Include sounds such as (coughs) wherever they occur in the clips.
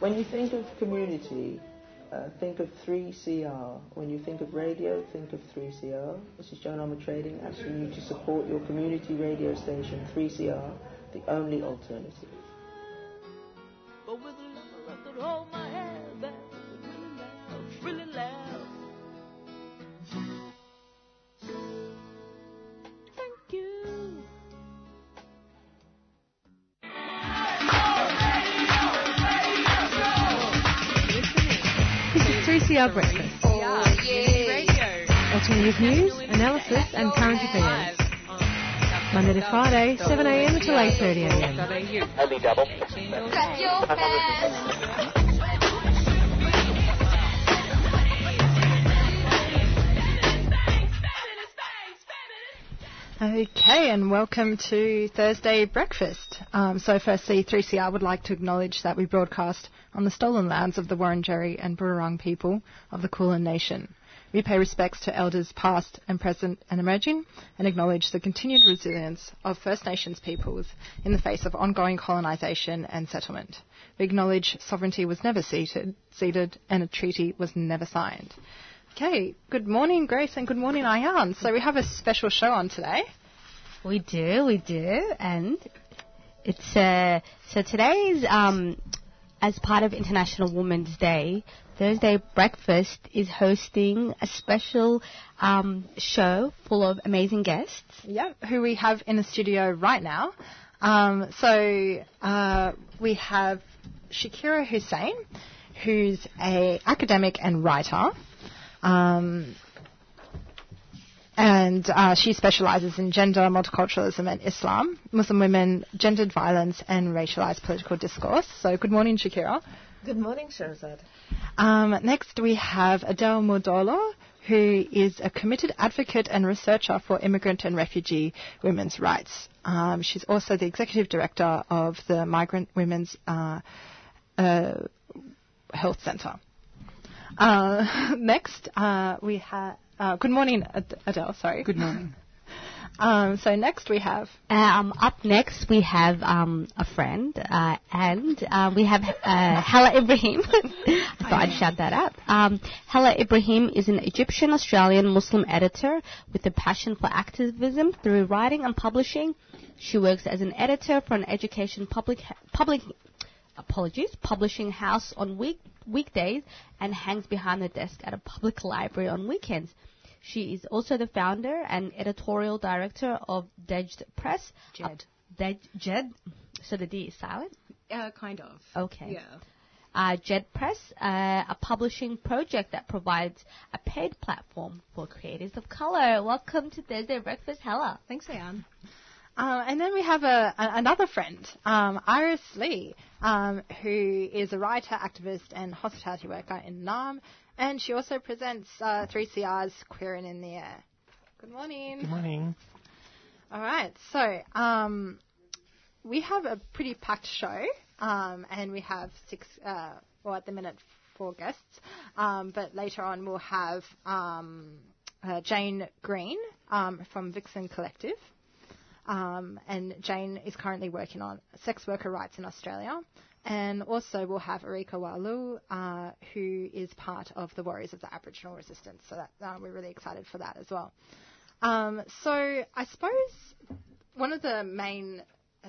When you think of community, uh, think of 3CR. When you think of radio, think of 3CR. This is Joan Armatrading asking you to support your community radio station, 3CR, the only alternative. Is 3CR Breakfast. Alternative news, analysis and current affairs. Monday to Friday, 7am until 8.30am. Only double. Okay, and welcome to Thursday Breakfast. Um, so, firstly, 3CR would like to acknowledge that we broadcast on the stolen lands of the Wurundjeri and Burrung people of the Kulin Nation. We pay respects to elders past and present and emerging, and acknowledge the continued resilience of First Nations peoples in the face of ongoing colonisation and settlement. We acknowledge sovereignty was never ceded, ceded and a treaty was never signed. Okay, good morning, Grace, and good morning, Ayan. So we have a special show on today. We do, we do, and it's uh, so today's um, as part of International Women's Day. Thursday Breakfast is hosting a special um, show full of amazing guests. Yeah, who we have in the studio right now. Um, so uh, we have Shakira Hussein, who's a academic and writer. Um, and uh, she specialises in gender, multiculturalism, and Islam, Muslim women, gendered violence, and racialised political discourse. So, good morning, Shakira. Good morning, Sherzad. Um, next, we have Adele Murdolo, who is a committed advocate and researcher for immigrant and refugee women's rights. Um, she's also the executive director of the Migrant Women's uh, uh, Health Centre. Uh, (laughs) next, uh, we have. Uh, good morning, Ad- Adele. Sorry. Good morning. (laughs) Um, so next we have. Um, up next, we have um, a friend, uh, and uh, we have uh, Hala Ibrahim. (laughs) I thought I'd shout that out. Um, Hala Ibrahim is an Egyptian Australian Muslim editor with a passion for activism through writing and publishing. She works as an editor for an education public public apologies publishing house on week weekdays and hangs behind the desk at a public library on weekends. She is also the founder and editorial director of Djed Press. Jed. Uh, Djed, Jed. So the D is silent. Uh, kind of. Okay. Yeah. Uh, Djed Press, uh, a publishing project that provides a paid platform for creators of color. Welcome to Thursday Breakfast, Hala. Thanks, Anne. Uh, and then we have a, a, another friend, um, Iris Lee, um, who is a writer, activist, and hospitality worker in Naarm, and she also presents uh, 3CR's Queering in the Air. Good morning. Good morning. All right, so um, we have a pretty packed show, um, and we have six, uh, well, at the minute, four guests, um, but later on we'll have um, uh, Jane Green um, from Vixen Collective. Um, and Jane is currently working on sex worker rights in Australia. And also we'll have Erika Walu, uh, who is part of the Warriors of the Aboriginal Resistance. So that, uh, we're really excited for that as well. Um, so I suppose one of the main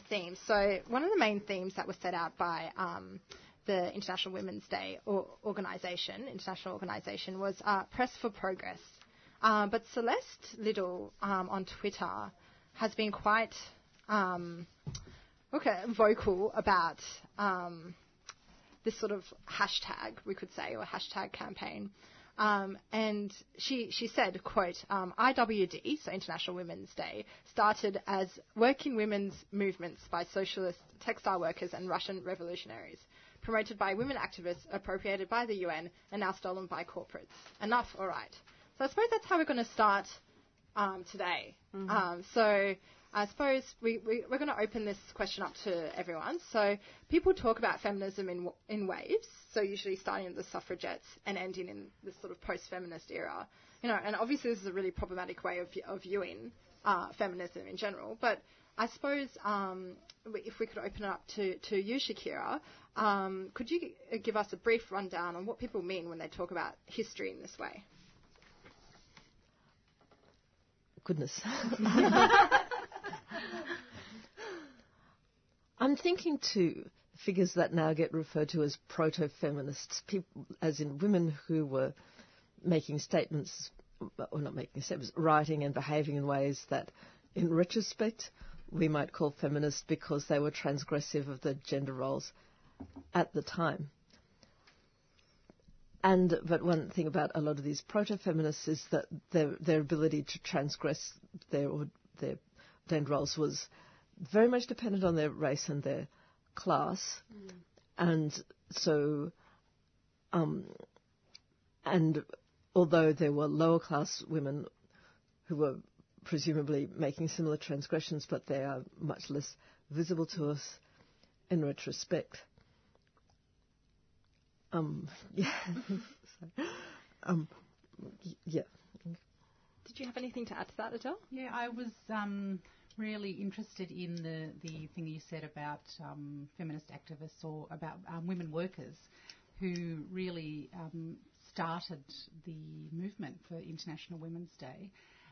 themes, so one of the main themes that was set out by um, the International Women's Day or organisation, international organisation, was uh, Press for Progress. Uh, but Celeste Liddle um, on Twitter has been quite um, okay, vocal about um, this sort of hashtag, we could say, or hashtag campaign. Um, and she, she said, quote, um, IWD, so International Women's Day, started as working women's movements by socialist textile workers and Russian revolutionaries, promoted by women activists, appropriated by the UN, and now stolen by corporates. Enough, all right. So I suppose that's how we're going to start um, today. Um, so I suppose we, we, we're going to open this question up to everyone. So people talk about feminism in, in waves, so usually starting at the suffragettes and ending in this sort of post-feminist era. You know, and obviously this is a really problematic way of, of viewing uh, feminism in general. But I suppose um, if we could open it up to, to you, Shakira, um, could you g- give us a brief rundown on what people mean when they talk about history in this way? Goodness. (laughs) I'm thinking to figures that now get referred to as proto-feminists, people, as in women who were making statements, or not making statements, writing and behaving in ways that, in retrospect, we might call feminist because they were transgressive of the gender roles at the time. And but one thing about a lot of these proto-feminists is that their their ability to transgress their their gender roles was very much dependent on their race and their class, mm. and so, um, and although there were lower class women who were presumably making similar transgressions, but they are much less visible to us in retrospect. Um, yeah. (laughs) um, yeah. Did you have anything to add to that, Adele? Yeah, I was um, really interested in the, the thing you said about um, feminist activists or about um, women workers who really um, started the movement for International Women's Day.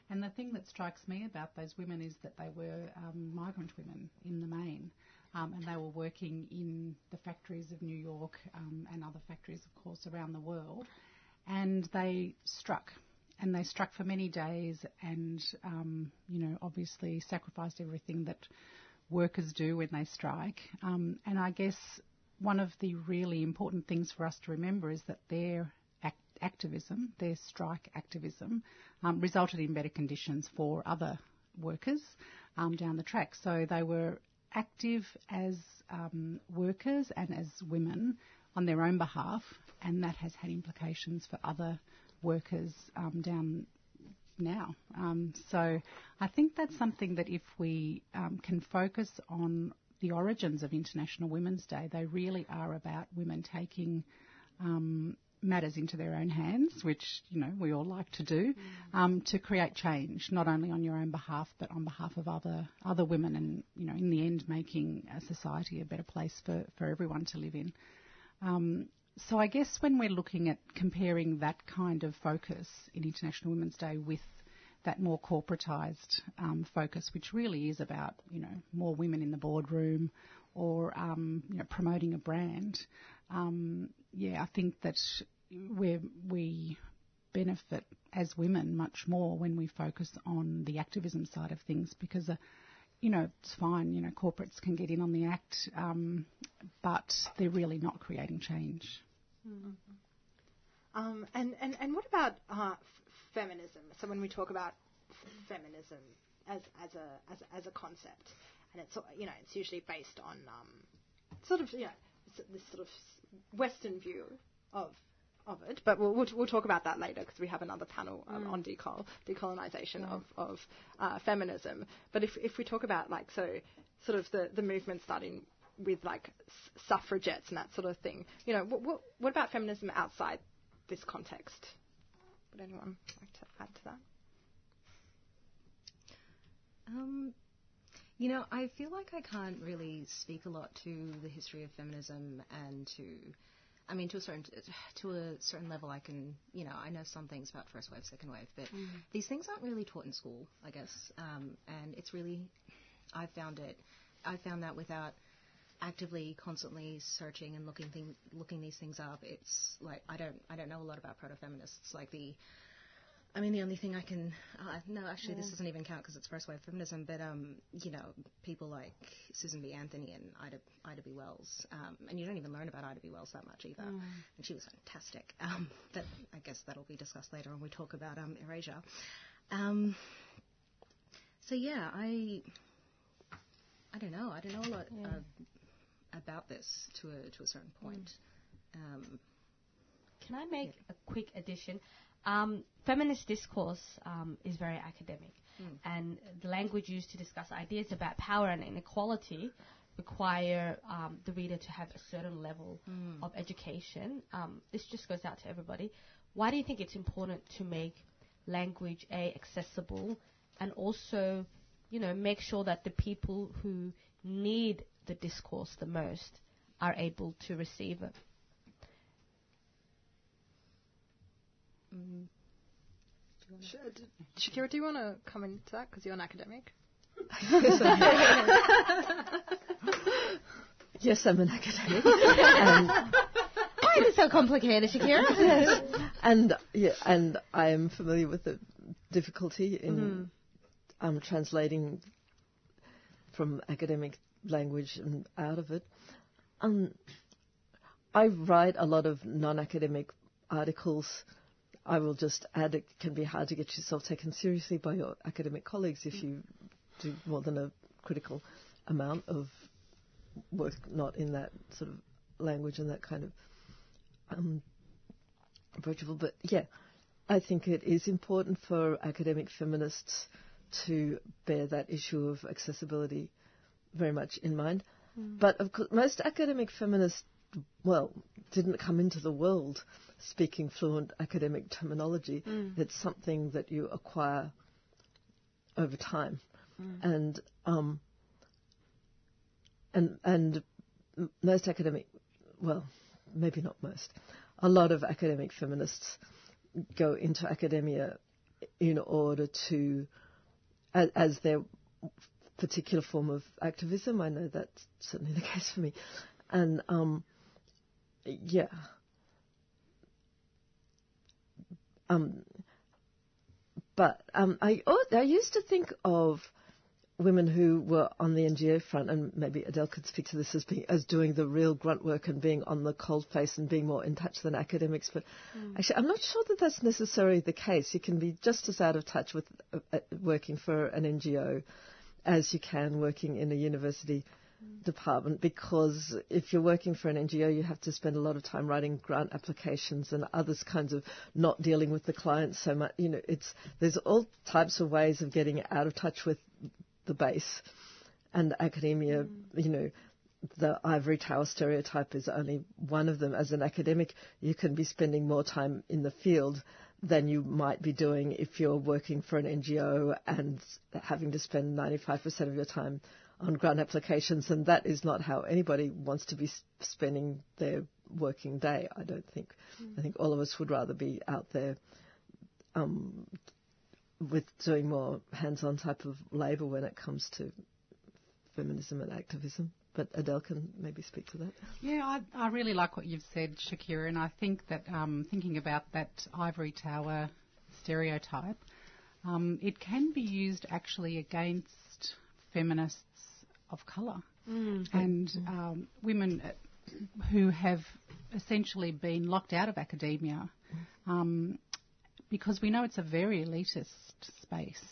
And the thing that strikes me about those women is that they were um, migrant women in the main. Um, and they were working in the factories of New York um, and other factories, of course, around the world. And they struck and they struck for many days and, um, you know, obviously sacrificed everything that workers do when they strike. Um, and I guess one of the really important things for us to remember is that their act- activism, their strike activism, um, resulted in better conditions for other workers um, down the track. So they were active as um, workers and as women on their own behalf, and that has had implications for other workers um, down now. Um, so I think that's something that if we um, can focus on the origins of International Women's Day, they really are about women taking um, matters into their own hands, which you know we all like to do, mm. um, to create change, not only on your own behalf but on behalf of other other women, and you know in the end making a society a better place for, for everyone to live in. Um, so I guess when we're looking at comparing that kind of focus in International Women's Day with that more corporatised um, focus, which really is about you know more women in the boardroom or um, you know, promoting a brand. Um, yeah, I think that we we benefit as women much more when we focus on the activism side of things because. Uh, you know, it's fine. You know, corporates can get in on the act, um, but they're really not creating change. Mm-hmm. Um, and, and, and what about uh, f- feminism? So when we talk about f- feminism as, as, a, as, a, as a concept, and it's you know it's usually based on um, sort of you know this sort of Western view of of it, but we'll, we'll, we'll talk about that later because we have another panel um, mm. on decol decolonization yeah. of, of uh, feminism. But if, if we talk about like so sort of the, the movement starting with like suffragettes and that sort of thing. You know, what, what, what about feminism outside this context? Would anyone like to add to that? Um, you know, I feel like I can't really speak a lot to the history of feminism and to, I mean, to a certain to a certain level, I can, you know, I know some things about first wave, second wave, but mm. these things aren't really taught in school, I guess. Um, and it's really, I found it, I found that without actively, constantly searching and looking thing, looking these things up. It's like I don't I don't know a lot about proto feminists. Like the, I mean, the only thing I can uh, no, actually, yeah. this doesn't even count because it's first wave feminism. But um, you know, people like Susan B. Anthony and Ida Ida B. Wells, um, and you don't even learn about Ida B. Wells that much either. Mm. And she was fantastic. (laughs) Um, but I guess that'll be discussed later when we talk about um, Erasure. Um, so yeah, I. I don't know. I don't know a lot yeah. uh, about this to a to a certain point. Mm. Um, Can I make yeah. a quick addition? Um, feminist discourse um, is very academic, mm. and the language used to discuss ideas about power and inequality require um, the reader to have a certain level mm. of education. Um, this just goes out to everybody. Why do you think it's important to make language a accessible and also, you know, make sure that the people who need the discourse the most are able to receive it. Mm. Sh- d- Shakira, do you want to come into that because you're an academic? (laughs) yes, I'm an academic. and Why is it so complicated, Shakira? (laughs) and yeah, and I am familiar with the difficulty in um, translating from academic language and out of it. Um, I write a lot of non-academic articles. I will just add it can be hard to get yourself taken seriously by your academic colleagues if you do more than a critical amount of work not in that sort of language and that kind of um, approachable. But yeah, I think it is important for academic feminists to bear that issue of accessibility very much in mind. But of course, most academic feminists, well, didn't come into the world speaking fluent academic terminology. It's something that you acquire over time, and um, and and most academic, well, maybe not most, a lot of academic feminists go into academia in order to, as, as their particular form of activism. I know that's certainly the (laughs) case for me, and um, yeah. Um, but um, I I used to think of women who were on the NGO front, and maybe Adele could speak to this as being as doing the real grunt work and being on the cold face and being more in touch than academics. But actually, I'm not sure that that's necessarily the case. You can be just as out of touch with uh, uh, working for an NGO as you can working in a university department because if you're working for an NGO, you have to spend a lot of time writing grant applications and others kinds of not dealing with the clients so much. You know, it's there's all types of ways of getting out of touch with the base, and academia. Mm. You know, the ivory tower stereotype is only one of them. As an academic, you can be spending more time in the field than you might be doing if you're working for an NGO and having to spend 95% of your time on grant applications, and that is not how anybody wants to be spending their working day. I don't think. I think all of us would rather be out there um, with doing more hands-on type of labour when it comes to feminism and activism. But Adele can maybe speak to that. Yeah, I, I really like what you've said, Shakira, and I think that um, thinking about that ivory tower stereotype, um, it can be used actually against feminists of colour. And um, women uh, who have essentially been locked out of academia um, because we know it's a very elitist space.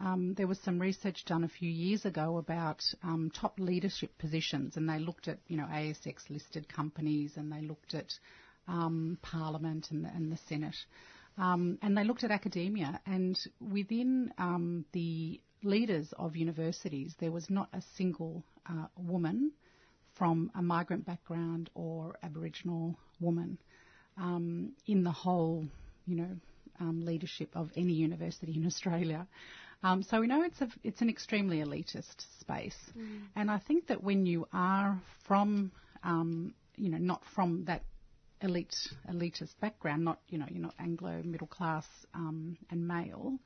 Um, there was some research done a few years ago about um, top leadership positions, and they looked at you know ASX listed companies, and they looked at um, Parliament and the, and the Senate, um, and they looked at academia, and within um, the leaders of universities, there was not a single uh, woman from a migrant background or Aboriginal woman. Um, in the whole, you know, um, leadership of any university in (laughs) Australia. Um, so we know it's a, it's an extremely elitist space, and I think that when you are from, um, you know, not from that elite elitist background, not you know, you're not Anglo middle class um, and male,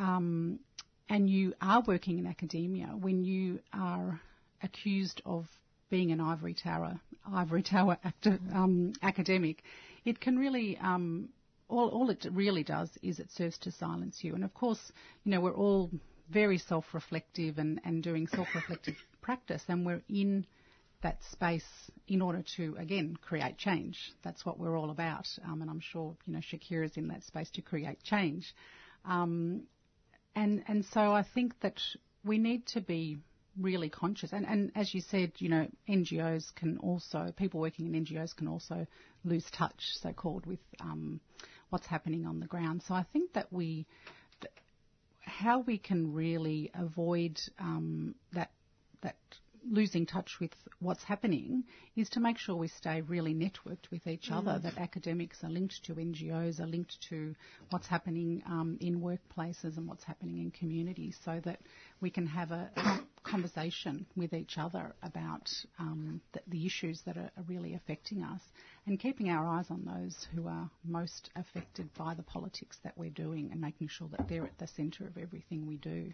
um, and you are working in academia, when you are accused of being an ivory tower ivory tower (laughs) acti- um, academic, it can really um, all, all it really does is it serves to silence you. And of course, you know we're all very self-reflective and, and doing self-reflective (coughs) practice, and we're in that space in order to again create change. That's what we're all about, um, and I'm sure you know Shakira's in that space to create change. Um, and and so I think that we need to be really conscious. And, and as you said, you know, NGOs can also, people working in NGOs can also lose touch, so called, with um, what's happening on the ground. So I think that we, how we can really avoid um, that that losing touch with what's happening is to make sure we stay really networked with each other, Mm. that academics are linked to NGOs, are linked to what's happening um, in workplaces and what's happening in communities so that we can have a, a conversation with each other about um, the, the issues that are, are really affecting us and keeping our eyes on those who are most affected by the politics that we're doing and making sure that they're at the centre of everything we do.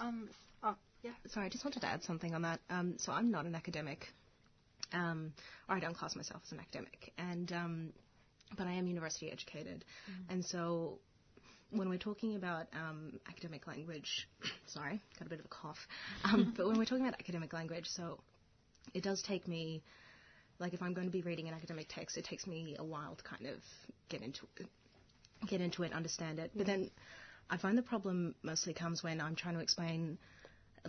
Um, oh, Yeah, sorry, I just wanted to add something on that. Um, so I'm not an academic, um, or I don't class myself as an academic, and um, but I am university educated, and so when we're talking about um, academic language, (coughs) sorry, got a bit of a cough, um, (laughs) but when we're talking about academic language, so it does take me, like if I'm going to be reading an academic text, it takes me a while to kind of get into it, get into it, understand it, but then I find the problem mostly comes when I'm trying to explain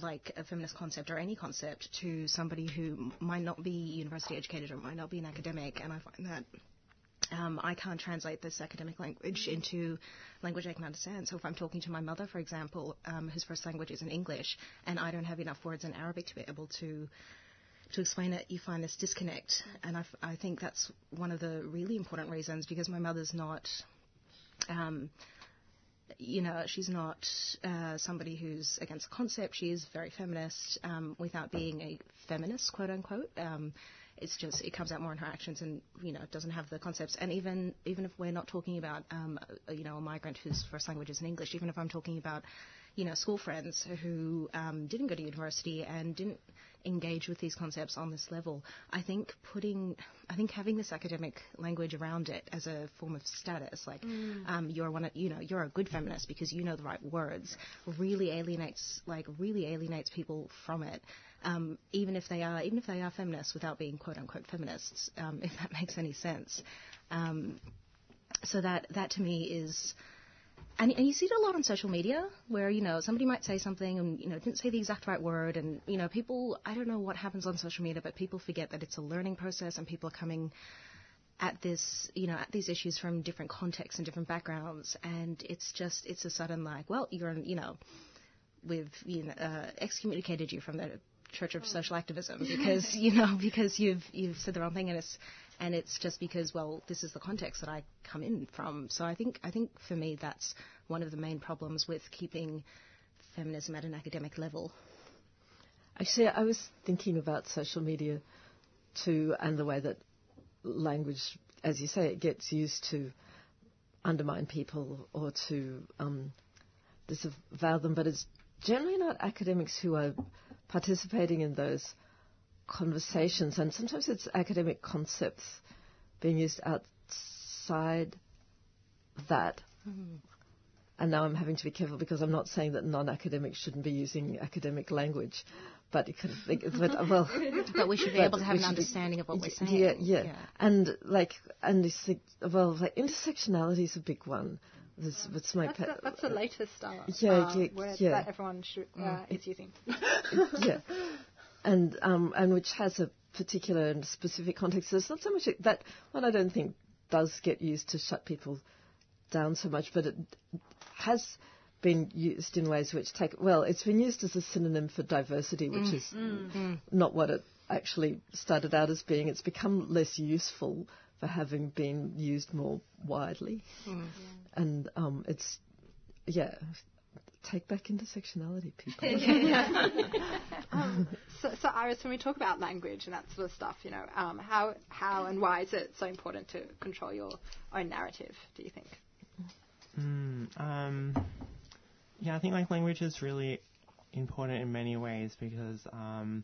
like a feminist concept or any concept to somebody who might not be university educated or might not be an academic, and I find that um, I can't translate this academic language into language I can understand. So if I'm talking to my mother, for example, um, whose first language is in English, and I don't have enough words in Arabic to be able to to explain it, you find this disconnect, and I, f- I think that's one of the really important reasons because my mother's not. Um, you know, she's not uh, somebody who's against the concept. She is very feminist um, without being a feminist, quote unquote. Um, it's just it comes out more in her actions, and you know, doesn't have the concepts. And even even if we're not talking about um, you know a migrant whose first language is in English, even if I'm talking about you know school friends who um, didn't go to university and didn't engage with these concepts on this level, I think putting, I think having this academic language around it as a form of status, like um, you're one, of, you know, you're a good feminist because you know the right words, really alienates, like really alienates people from it. Um, even if they are, even if they are feminists without being quote unquote feminists, um, (laughs) if that makes any sense. Um, so that that to me is and, and you see it a lot on social media where you know somebody might say something and you know didn't say the exact right word and you know people I don't know what happens on social media but people forget that it's a learning process and people are coming at this you know at these issues from different contexts and different backgrounds. And it's just it's a sudden like well you're you know we've you know uh, excommunicated you from the Church of Social Activism because you know (laughs) because you've you've said the wrong thing and it's and it's just because well this is the context that I come in from. So I think I think for me that's one of the main problems with keeping feminism at an academic level. Actually, I was thinking about social media too, and the way that language, as you say, it gets used to undermine people or to um, disavow them, but it's generally not academics who are participating in those conversations, and sometimes it's academic concepts being used outside that. And now I'm having to be careful because I'm not saying that non-academics shouldn't be using academic language, but it could, but, well, (laughs) but we should be but able to have an should be- understanding of what we're saying yeah, yeah, and like, and this, thing- well, like intersectionality is a big one. This, it's my That's, pet. the, that's the latest uh, Yeah, uh, yeah, word yeah. that everyone should, uh, is using. yeah, (laughs) and um, and which has a particular and specific context. So it's not so much that one. I don't think does get used to shut people down so much, but it has been used in ways which take well. It's been used as a synonym for diversity, which is not what it actually started out as being. It's become less useful for having been used more widely, and um, it's yeah. Take back intersectionality, people. (laughs) (laughs) (laughs) um, so, so, Iris, when we talk about language and that sort of stuff, you know, um, how how and why is it so important to control your own narrative? Do you think? Mm, um, yeah, I think like language is really important in many ways because um,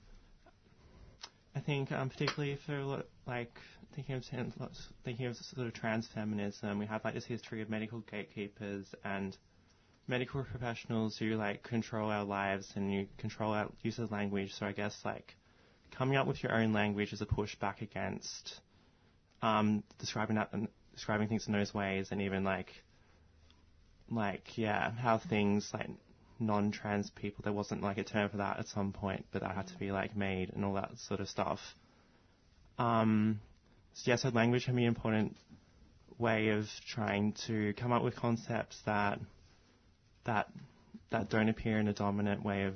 I think um, particularly for lo- like thinking of thinking of sort of trans feminism, we have like this history of medical gatekeepers and medical professionals who like control our lives and you control our use of language. So I guess like coming up with your own language is a pushback against um, describing that describing things in those ways and even like like yeah how things like non-trans people there wasn't like a term for that at some point but that had to be like made and all that sort of stuff um so yeah so language can be an important way of trying to come up with concepts that that that don't appear in a dominant way of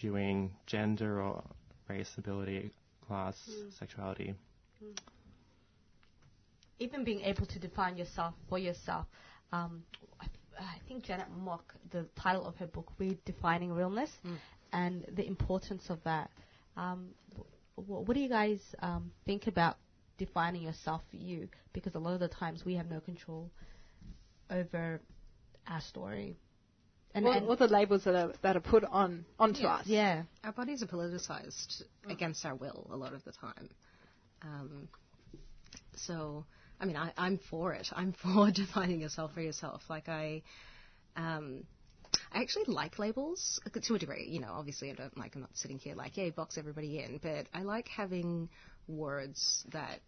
viewing gender or race, ability, class, sexuality. even being able to define yourself for yourself. Um, I, I think Janet Mock, the title of her book, Redefining Realness, and the importance of that. Um, wh- what do you guys um, think about defining yourself for you? Because a lot of the times we have no control over our story. And, All, and all the labels that are that are put on onto Yeah. us. yeah, Our bodies are politicized against our will a lot of the time. Um, so, I mean, I, I'm for it. I'm (laughs) for defining yourself for yourself. Like I, um, I actually like labels to a degree. You know, obviously I don't like. I'm not sitting here like, yeah, box everybody in. But I like having words that,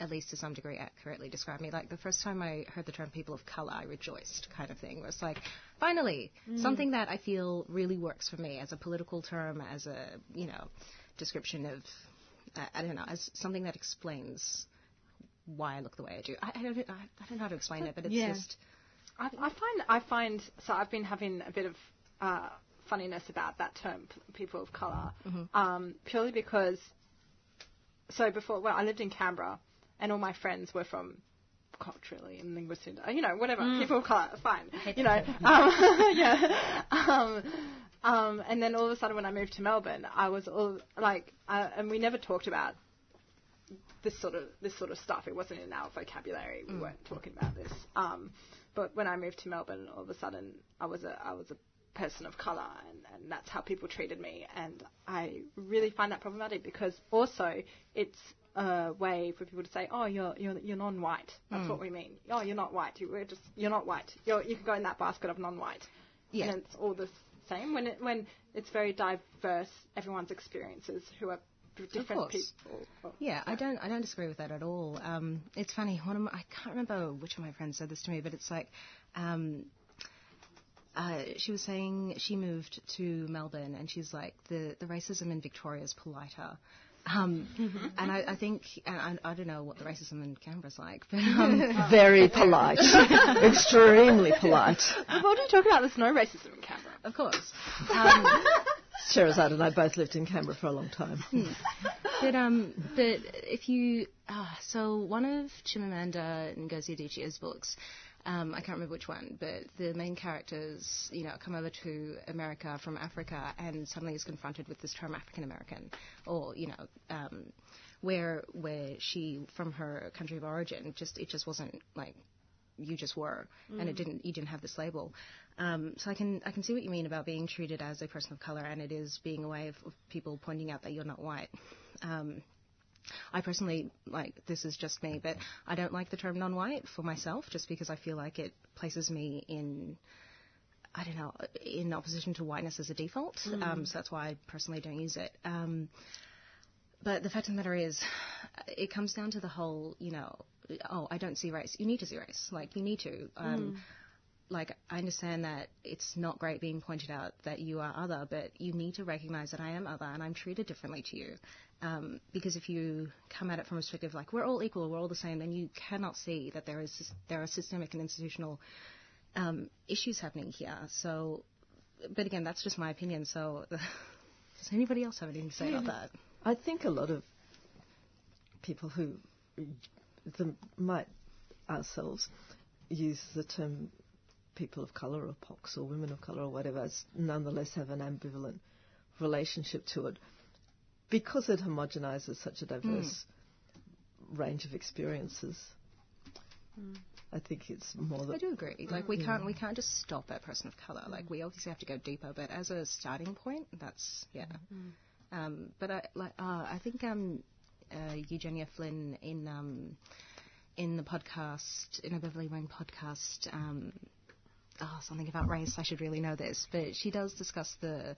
at least to some degree, accurately describe me. Like the first time I heard the term "people of color," I rejoiced, kind of thing. It was like, finally, something that I feel really works for me as a political term, as a you know, description of, uh, I don't know, as something that explains why I look the way I do. I, I don't, I, I don't know how to explain it, but it's Yeah. just. I, I find I find so I've been having a bit of uh, funniness about that term, people of color, um, purely because. So before, well, I lived in Canberra, and all my friends were from culturally and linguistically, you know, whatever, people of color, fine, you know, (laughs) um, (laughs) yeah. Um, um, and then all of a sudden, when I moved to Melbourne, I was all like, uh, and we never talked about this sort of this sort of stuff. It wasn't in our vocabulary. We weren't talking about this. Um, but when I moved to Melbourne, all of a sudden I was a I was a person of color, and, and that's how people treated me. And I really find that problematic because also it's a way for people to say, oh, you're you're you're non-white. That's what we mean. Oh, you're not white. You, we're just you're not white. You're, you can go in that basket of non-white. Yeah. And it's all the same when it when it's very diverse. Everyone's experiences who are different course. people. Well, Yeah, I don't I don't disagree with that at all. Um, it's funny. One of my, I can't remember which of my friends said this to me, but it's like. Um, uh, she was saying she moved to Melbourne, and she's like the, the racism in Victoria is politer, um, and I, I think and I, I don't know what the racism in Canberra's like, but um, (laughs) (laughs) Very polite. (laughs) Extremely polite. What are you talking about? There's no racism in Canberra. of course. Um, Sherazade and I both lived in Canberra for a long time. But um, but if you uh, so one of Chimamanda Ngozi Adichie's books, um, I can't remember which one, but the main characters, you know, come over to America from Africa and suddenly is confronted with this term African American, or you know, um, where where she from her country of origin just it just wasn't like you just were, and it didn't you didn't have this label. Um, so I can I can see what you mean about being treated as a person of color, and it is being a way of, of people pointing out that you're not white. Um, I personally like this is just me, but I don't like the term non-white for myself, just because I feel like it places me in. I don't know, in opposition to whiteness as a default. Um, so that's why I personally don't use it. Um, but the fact of the matter is, it comes down to the whole, you know, oh, I don't see race. You need to see race. Like, you need to. Um, Like, I understand that it's not great being pointed out that you are other, but you need to recognize that I am other and I'm treated differently to you. Um, because if you come at it from a perspective like we're all equal, we're all the same, then you cannot see that there is there are systemic and institutional um, issues happening here. So, but again, that's just my opinion. So, (laughs) does anybody else have anything to say about that? I think a lot of people who the, might ourselves use the term people of colour or POCs or women of colour or whatever nonetheless have an ambivalent relationship to it because it homogenises such a diverse range of experiences. I think it's more I do agree. Like we can't we can't just stop at person of color. Like we obviously have to go deeper, but as a starting point, that's yeah. Um, but I like uh, I think um, uh, Eugenia Flynn in um, in the podcast in a Beverley Wang podcast. Um, oh, something about race. I should really know this, but she does discuss the,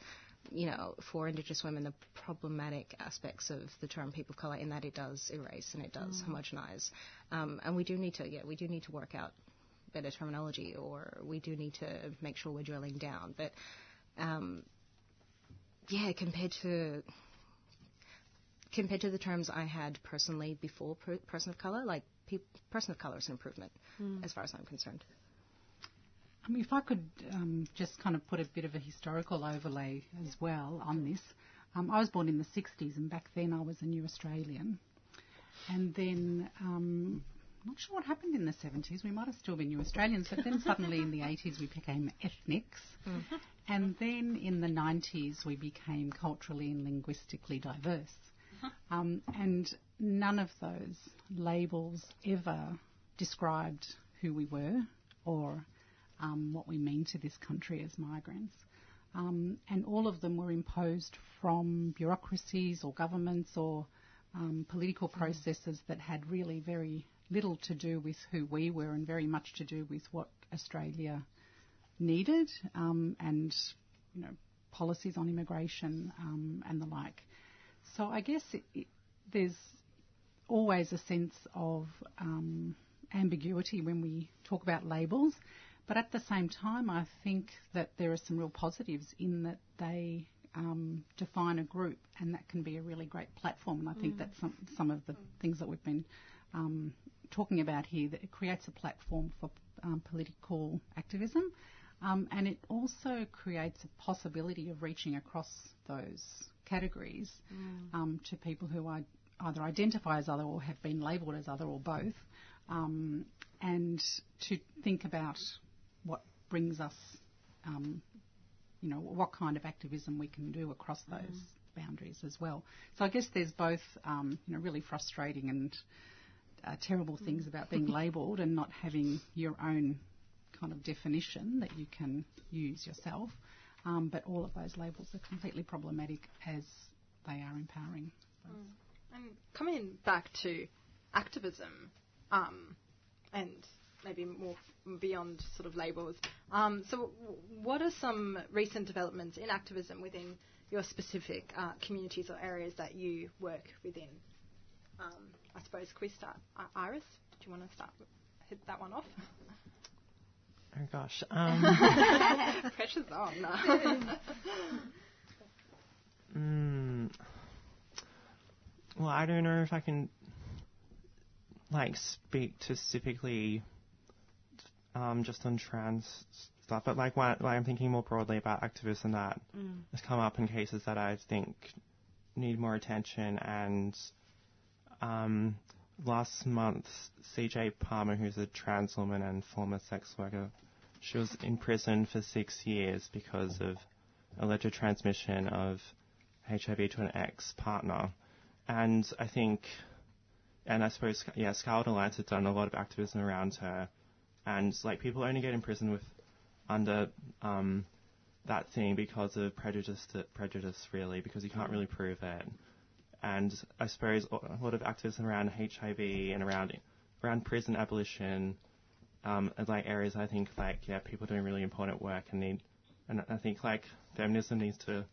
you know, for Indigenous women, the problematic aspects of the term people of color in that it does erase and it does homogenize, um, and we do need to, yeah, we do need to work out better terminology, or we do need to make sure we're drilling down. But, um, yeah, compared to compared to the terms I had personally before per- person of color, like pe- person of color is an improvement as far as I'm concerned. I mean, if I could um, just kind of put a bit of a historical overlay as well on this. Um, I was born in the 60s, and back then I was a New Australian. And then, um, not sure what happened in the 70s. We might have still been New Australians, but then suddenly in the (laughs) 80s we became ethnics. And then in the 90s we became culturally and linguistically diverse. Um, and none of those labels ever described who we were or um, what we mean to this country as migrants. Um, and all of them were imposed from bureaucracies or governments or um, political processes that had really very little to do with who we were and very much to do with what Australia needed um, and you know policies on immigration um, and the like. So I guess it, it, there's always a sense of um, ambiguity when we talk about labels, but at the same time, I think that there are some real positives in that they um, define a group, and that can be a really great platform. And I think Mm. that's some, some of the things that we've been um, talking about here. That it creates a platform for um, political activism, um, and it also creates a possibility of reaching across those categories um, to people who I either identify as other or have been labelled as other or both, um, and to think about what brings us, um, you know, what kind of activism we can do across those boundaries as well. So I guess there's both, um, you know, really frustrating and uh, terrible things about being labelled and not having your own kind of definition that you can use yourself. Um, but all of those labels are completely problematic as they are empowering. And coming back to activism, um, and maybe more beyond sort of labels. Um, so, w- what are some recent developments in activism within your specific uh, communities or areas that you work within? Um, I suppose, can we start? I- Iris, do you want to start? Hit that one off. Oh gosh. (laughs) Um, Pressure's on. (laughs) mm, well, I don't know if I can like speak to specifically um, just on trans stuff, but like why, why I'm thinking more broadly about activism that Mm. has come up in cases that I think need more attention. And um, last month, CJ Palmer, who's a trans woman and former sex worker, she was in prison for six years because of alleged transmission of HIV to an ex-partner. And I think, and I suppose, yeah, Scarlet Alliance has done a lot of activism around her. And like people only get in prison with under um, that thing because of prejudice, to, prejudice really, because you can't really prove it. And I suppose a lot of activism around HIV and around around prison abolition, um, are like areas I think like yeah people doing really important work and need, and I think like feminism needs to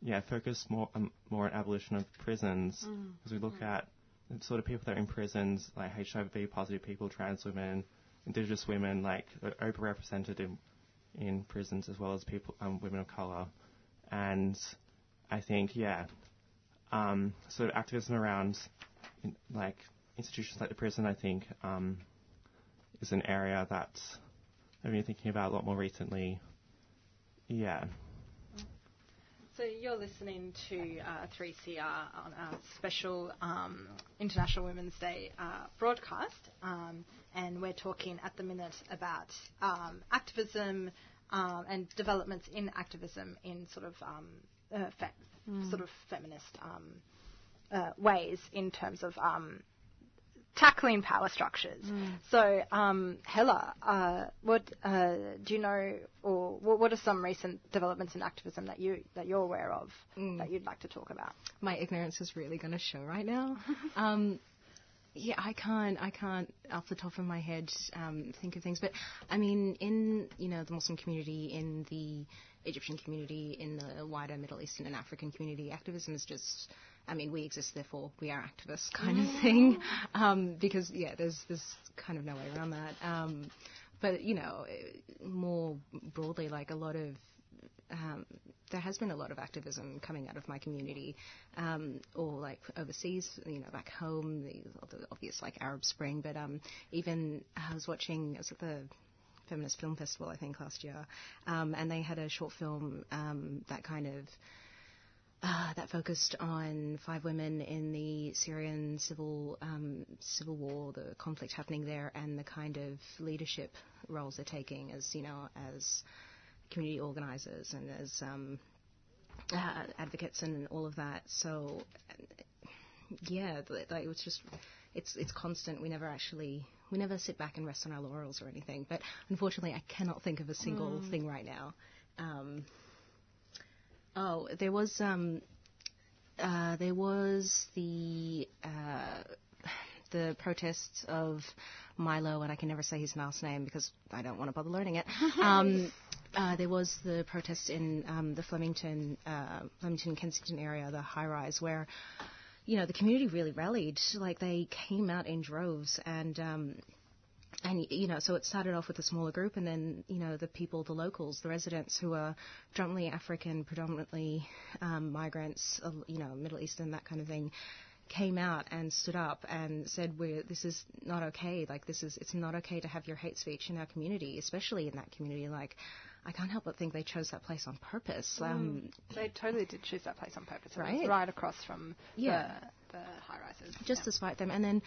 yeah focus more um, more on abolition of prisons Mm. as we look at the sort of people that are in prisons like HIV positive people, trans women, indigenous women like are overrepresented in in prisons as well as people um, women of color, and I think yeah um, sort of activism around in, like institutions like the prison I think um, is an area that I've been thinking about a lot more recently. Yeah. So you're listening to uh, 3CR on our special um, International Women's Day uh, broadcast, um, and we're talking at the minute about um, activism um, and developments in activism in sort of um, uh, fe- Mm. sort of feminist um, uh, ways in terms of um, tackling power structures. So, um, Hala, uh, what uh, do you know, or what, what are some recent developments in activism that you that you're aware of that you'd like to talk about? My ignorance is really going to show right now. (laughs) um, yeah, I can't, I can't, off the top of my head, um, think of things. But I mean, in you know the Muslim community, in the Egyptian community, in the wider Middle Eastern and African community, activism is just. I mean, we exist, therefore we are activists, kind of thing. Um, because yeah, there's there's kind of no way around that. Um, but you know, more broadly, like a lot of um, there has been a lot of activism coming out of my community, um, or like overseas, you know, back home, the, the obvious like Arab Spring, but um, even I was watching, I was at the Feminist Film Festival, I think, last year, um, and they had a short film um, that kind of uh, that focused on five women in the Syrian civil um, civil war, the conflict happening there, and the kind of leadership roles they're taking as you know as community organisers and as um, uh, advocates and all of that. So yeah, like it was just it's it's constant. We never actually we never sit back and rest on our laurels or anything. But unfortunately, I cannot think of a single Mm. thing right now. Um, oh, there was um, uh, there was the uh, the protests of Milo, and I can never say his last name because I don't want to bother learning it. (laughs) Um, uh, there was the protests in um, the Flemington, uh, Flemington, Kensington area, the high rise, where you know the community really rallied. Like they came out in droves, and um, and you know, so it started off with a smaller group, and then you know the people, the locals, the residents who are predominantly African, predominantly um, migrants, uh, you know, Middle Eastern, that kind of thing, came out and stood up and said, "We're this is not okay. Like this is it's not okay to have your hate speech in our community, especially in that community." Like, I can't help but think they chose that place on purpose. Um, Mm. They totally did choose that place on purpose. Right? right across from Yeah. the, the high rises. just to spite them. And then,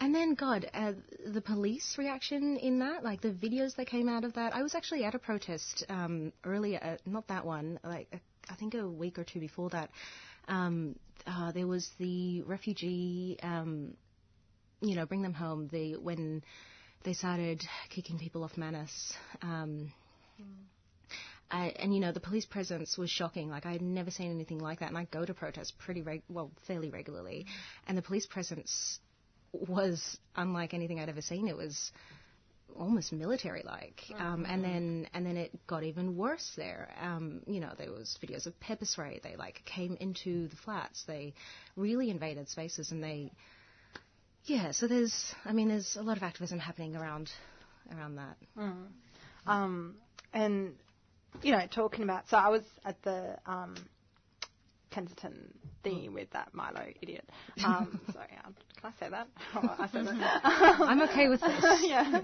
and then, God, uh, the police reaction in that, like the videos that came out of that. I was actually at a protest um, earlier, uh, not that one, like uh, I think a week or two before that. Um, uh, there was the refugee, um, you know, bring them home. The when they started kicking people off Manus. I, and you know the police presence was shocking. Like I had never seen anything like that, and I go to protests pretty reg- well, fairly regularly, and the police presence was unlike anything I'd ever seen. It was almost military-like, um, and then and then it got even worse there. Um, you know there was videos of pepper spray. They like came into the flats. They really invaded spaces, and they yeah. So there's I mean there's a lot of activism happening around around that. Mm. Um, and you know, talking about so I was at the um, Kensington thingy with that Milo idiot. (laughs) Um, sorry, can I say that? (laughs) Oh, I said that. I'm okay with this. (laughs) yeah.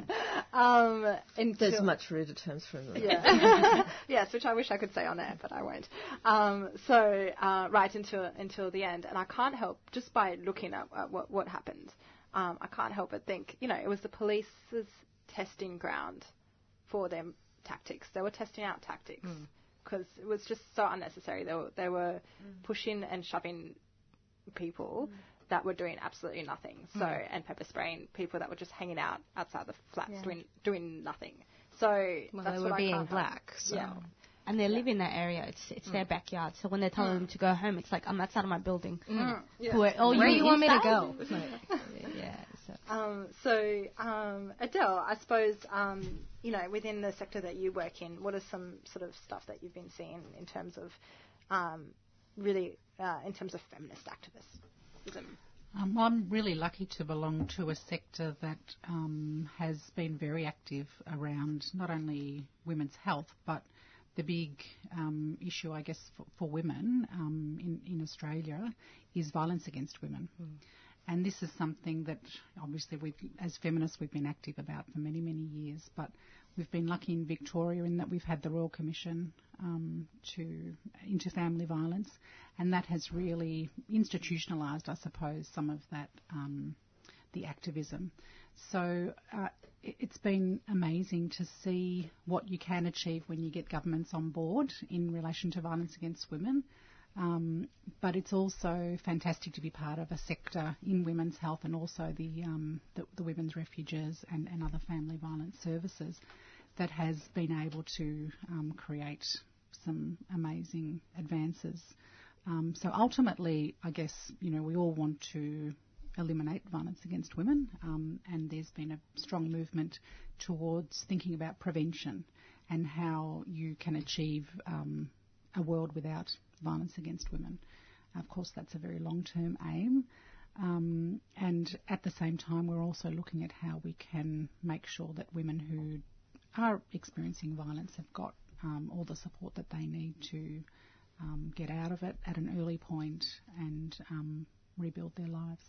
Um, There's until- much ruder terms for him. than that. yeah. (laughs) yes, which I wish I could say on air, but I won't. Um, so uh, right until until the end, and I can't help just by looking at, at what what happened. Um, I can't help but think, you know, it was the police's testing ground for their tactics. They were testing out tactics because it was just so unnecessary. They were they were pushing and shoving people that were doing absolutely nothing. So Mm. and pepper spraying people that were just hanging out outside the flats Yeah. doing doing nothing. So Well, that's they what were I being can't black, so- Yeah. And they live in that area. It's it's their backyard. So when they're telling them to go home, it's like I'm outside of my building. Mm. Yeah. Where, oh, Where you you want me to inside? go? (laughs) yeah. So. Um, so, um, Adele, I suppose, um, you know, within the sector that you work in, what are some sort of stuff that you've been seeing in terms of, um, really, uh, in terms of feminist activism? Um, well, I'm really lucky to belong to a sector that um, has been very active around not only women's health, but the big um, issue, I guess, for, for women um, in, in Australia is violence against women. And this is something that obviously we, as feminists, we've been active about for many, many years. But we've been lucky in Victoria in that we've had the Royal Commission um, to into family violence, and that has really institutionalised, I suppose, some of that um, the activism. So uh, it- it's been amazing to see what you can achieve when you get governments on board in relation to violence against women. Um, but it's also fantastic to be part of a sector in women's health and also the, um, the, the women's refuges and, and other family violence services that has been able to um, create some amazing advances. Um, so ultimately, I guess you know we all want to eliminate violence against women, um, and there's been a strong movement towards thinking about prevention and how you can achieve um, a world without violence against women. Of course, that's a very long-term aim. Um, and at the same time, we're also looking at how we can make sure that women who are experiencing violence have got um, all the support that they need to um, get out of it at an early point and um, rebuild their lives.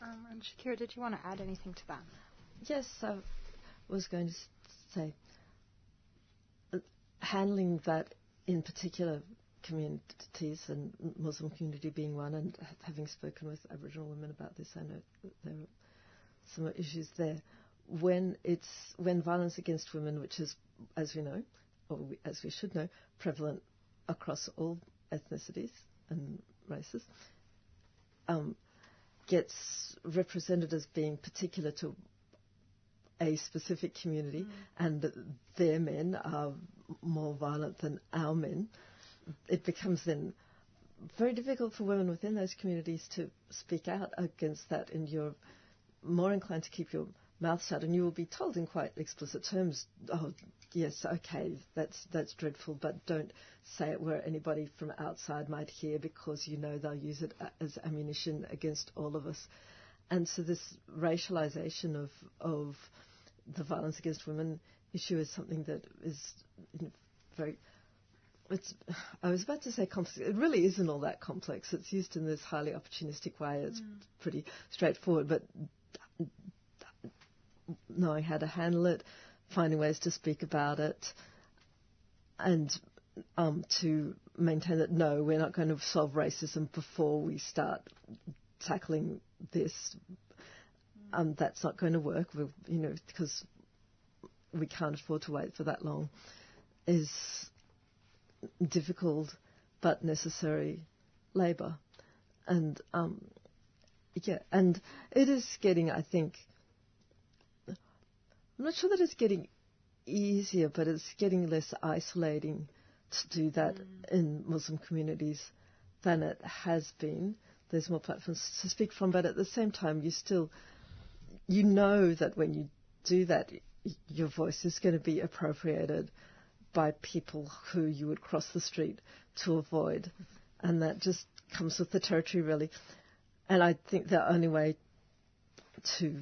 Um, and Shakira, did you want to add anything to that? Yes, I was going to say uh, handling that in particular communities, and Muslim community being one, and having spoken with Aboriginal women about this, I know that there are some issues there. When it's when violence against women, which is, as we know, or we, as we should know, prevalent across all ethnicities and races, um, gets represented as being particular to a specific community, mm. and their men are more violent than our men, it becomes then very difficult for women within those communities to speak out against that, and you're more inclined to keep your mouth shut, and you will be told in quite explicit terms, "Oh, yes, okay, that's that's dreadful, but don't say it where anybody from outside might hear, because you know they'll use it as ammunition against all of us." And so this racialization of of the violence against women issue is something that is very. It's, I was about to say complex. It really isn't all that complex. It's used in this highly opportunistic way. It's mm. pretty straightforward, but knowing how to handle it, finding ways to speak about it, and um, to maintain that no, we're not going to solve racism before we start tackling this um, that's not going to work, we, you know, because we can't afford to wait for that long, is difficult but necessary labour. And um, yeah, and it is getting, I think, I'm not sure that it's getting easier, but it's getting less isolating to do that mm. in Muslim communities than it has been. There's more platforms to speak from, but at the same time, you still you know that when you do that, your voice is going to be appropriated by people who you would cross the street to avoid. And that just comes with the territory, really. And I think the only way to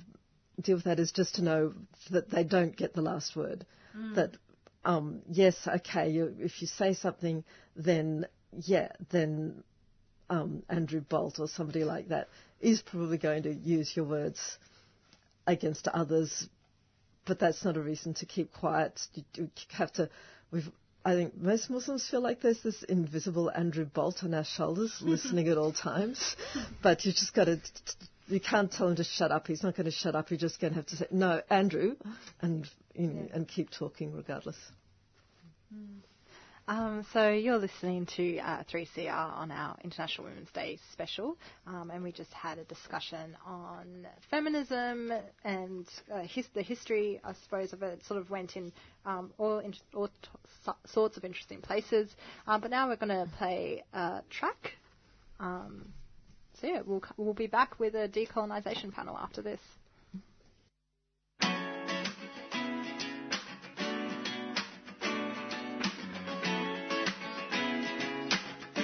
deal with that is just to know that they don't get the last word. Mm. That, um, yes, okay, you, if you say something, then, yeah, then um, Andrew Bolt or somebody like that is probably going to use your words against others, but that's not a reason to keep quiet. You, you have to. We've, I think most Muslims feel like there's this invisible Andrew Bolt on our shoulders, (laughs) listening at all times. But you just got to. You can't tell him to shut up. He's not going to shut up. You're just going to have to say, "No, Andrew," and you know, yeah. and keep talking regardless. Mm. Um, so you're listening to uh, 3CR on our International Women's Day special, um, and we just had a discussion on feminism and uh, his, the history, I suppose, of it. Sort of went in um, all, in, all t- sorts of interesting places. Um, but now we're going to play a track. Um, so yeah, we'll we'll be back with a decolonisation panel after this.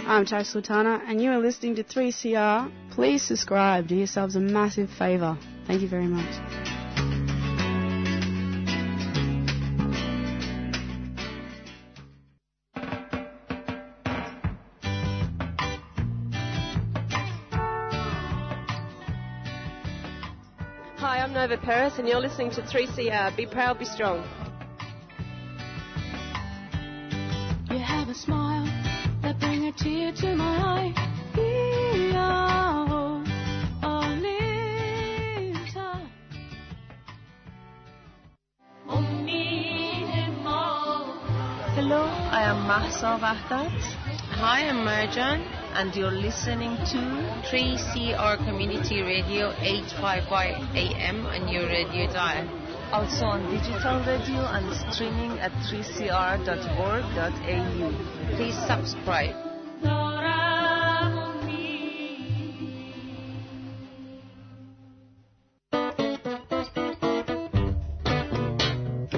I'm Chai Sultana, and you are listening to 3CR. Please subscribe. Do yourselves a massive favour. Thank you very much. Hi, I'm Nova Paris, and you're listening to 3CR. Be proud, be strong. You have a smile that bring a tear to my eye. Hello, I am Mahsa Vahdat. Hi, I'm Marjan, and you're listening to 3CR Community Radio 855 AM on your radio dial. Also on digital radio and streaming at 3cr.org.au. Please subscribe.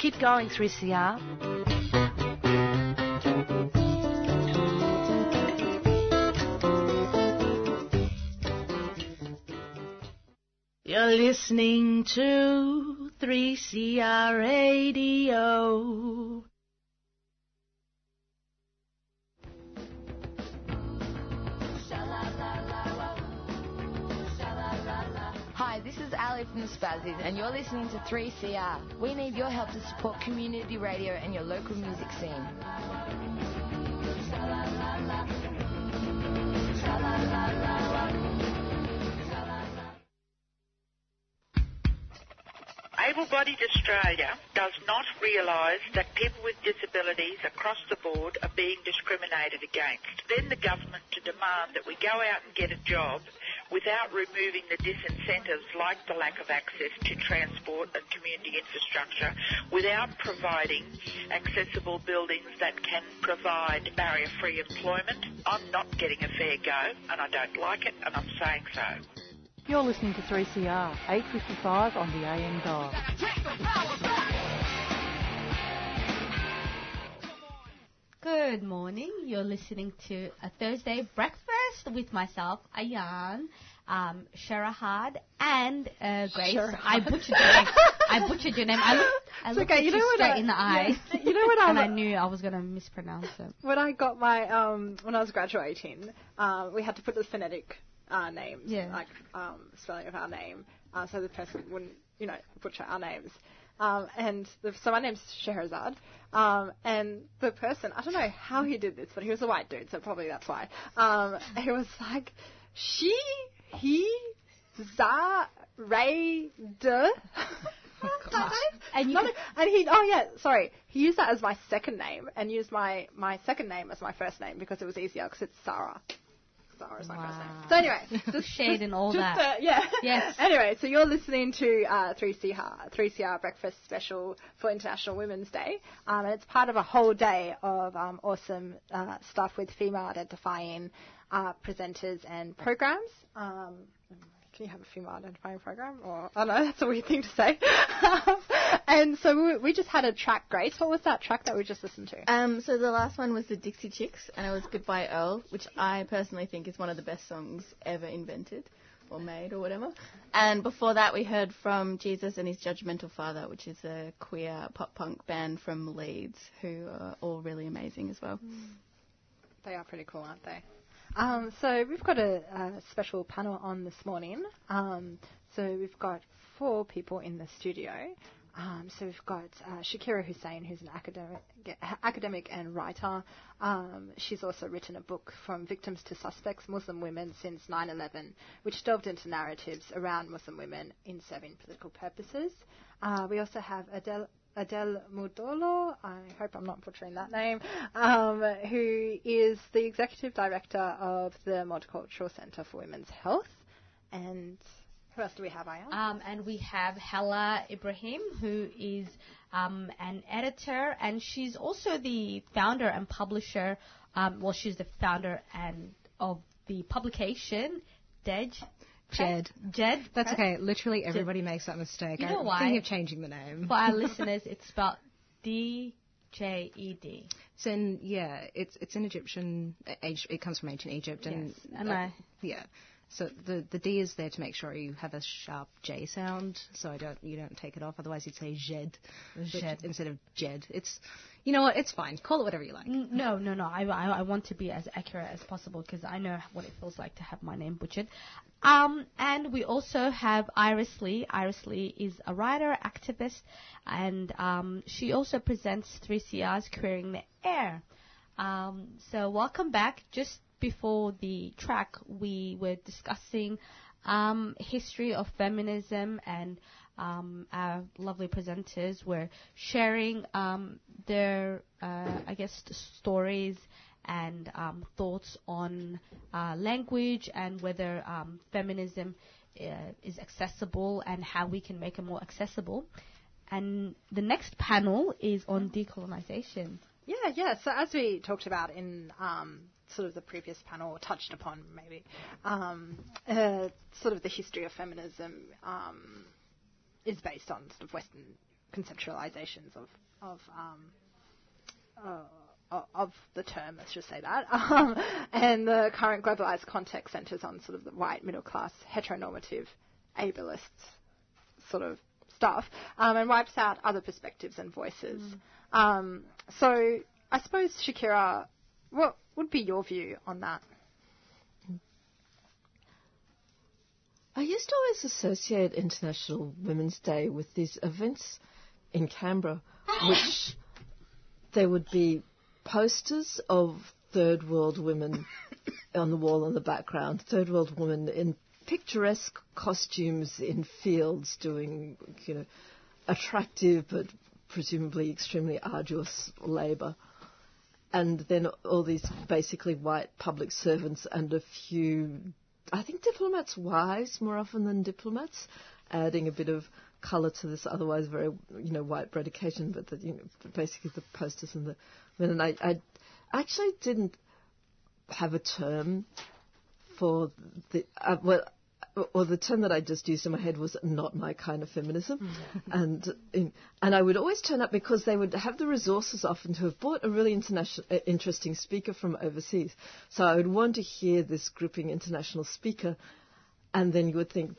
Keep going, 3CR. You're listening to 3CR Radio. From the Spazzys, and you're listening to 3CR. We need your help to support community radio and your local music scene. Able Bodied Australia does not realise that people with disabilities across the board are being discriminated against. Then the government to demand that we go out and get a job without removing the disincentives like the lack of access to transport and community infrastructure, without providing accessible buildings that can provide barrier-free employment. I'm not getting a fair go and I don't like it and I'm saying so. You're listening to 3CR, 855 on the AM dial. Good morning. You're listening to a Thursday breakfast with myself, Ayan, um, Sherahad, and uh, Grace. Sherahad. I butchered your name. I butchered your name. I looked, I looked okay, at you you, know what straight I- in the eye. yeah. (laughs) You know what I (laughs) and I knew I was going to mispronounce it. When I got my um, when I was graduating, uh, we had to put the phonetic uh, names, Yeah. like um, spelling of our name, uh, so the person wouldn't, you know, butcher our names. Um, and the, so my name's Scheherazade, um, and the person, I don't know how he did this, but he was a white dude, so probably that's why. Um, he was like, she, he, za, ray, de. (laughs) and, and he, oh yeah, sorry, he used that as my second name and used my, my second name as my first name because it was easier because it's Sarah. Sarah is my first name. So anyway, (laughs) just, Shade and all just, that. Uh, yeah. Yes. (laughs) anyway, so you're listening to uh, 3CR, 3CR Breakfast Special for International Women's Day, um, and it's part of a whole day of um, awesome uh, stuff with female identifying uh, presenters and programs. Um, can you have a female identifying program? Or I don't know, that's a weird thing to say. (laughs) and so we, we just had a track. Grace, what was that track that we just listened to? Um, so the last one was the Dixie Chicks, and it was Goodbye Earl, which I personally think is one of the best songs ever invented or made or whatever. And before that, we heard from Jesus and His Judgmental Father, which is a queer pop punk band from Leeds, who are all really amazing as well. They are pretty cool, aren't they? Um, so we've got a, a special panel on this morning. Um, so we've got four people in the studio. Um, so we've got uh, Shakira Hussein, who's an academic, academic and writer. Um, she's also written a book, From Victims to Suspects, Muslim Women Since 9-11, which delved into narratives around Muslim women in serving political purposes. Uh, we also have Adele Adele Murdolo, I hope I'm not butchering that name, um, who is the executive director of the Multicultural Centre for Women's Health. And who else do we have, Aya? Um, and we have Hala Ibrahim, who is um, an editor, and she's also the founder and publisher. Um, well, she's the founder and of the publication Dej. Jed. Jed. That's okay. Literally everybody makes that mistake. You know I'm why? thinking of changing the name. For our (laughs) listeners, it's spelled D J E D. It's in yeah. It's it's in Egyptian. age- It comes from ancient Egypt, and Yes, and uh, I- yeah. So the the D is there to make sure you have a sharp J sound, so I don't you don't take it off. Otherwise, you'd say Jed, Jed. instead of Jed. It's you know what? It's fine. Call it whatever you like. No, no, no. I, I, I want to be as accurate as possible because I know what it feels like to have my name butchered. Um, and we also have Iris Lee. Iris Lee is a writer, activist, and um, she also presents 3CR's Queering the Air. Um, so welcome back. Just before the track, we were discussing um, history of feminism and um, our lovely presenters were sharing um, their, uh, I guess, stories and um, thoughts on uh, language and whether um, feminism uh, is accessible and how we can make it more accessible. And the next panel is on decolonization. Yeah, yeah. So as we talked about in um, sort of the previous panel, touched upon maybe, um, uh, sort of the history of feminism um, is based on sort of Western conceptualizations of of um, uh, of the term, let's just say that. (laughs) Um, and the current globalized context centers on sort of the white middle class heteronormative ableist sort of stuff um, and wipes out other perspectives and voices. Um, so I suppose, Shakira, what would be your view on that? I used to always associate International Women's Day with these events in Canberra, which there would be posters of third world women on the wall in the background, third world women in picturesque costumes in fields doing, you know, attractive but presumably extremely arduous labour. And then all these basically white public servants and a few, I think diplomats' wives more often than diplomats, adding a bit of colour to this otherwise very, you know, white bread occasion, but the, you know, basically the posters and the men. And I, I actually didn't have a term for the, uh, well, or the term that I just used in my head was not my kind of feminism, (laughs) and in, and I would always turn up because they would have the resources often to have bought a really international, uh, interesting speaker from overseas. So I would want to hear this gripping international speaker, and then you would think,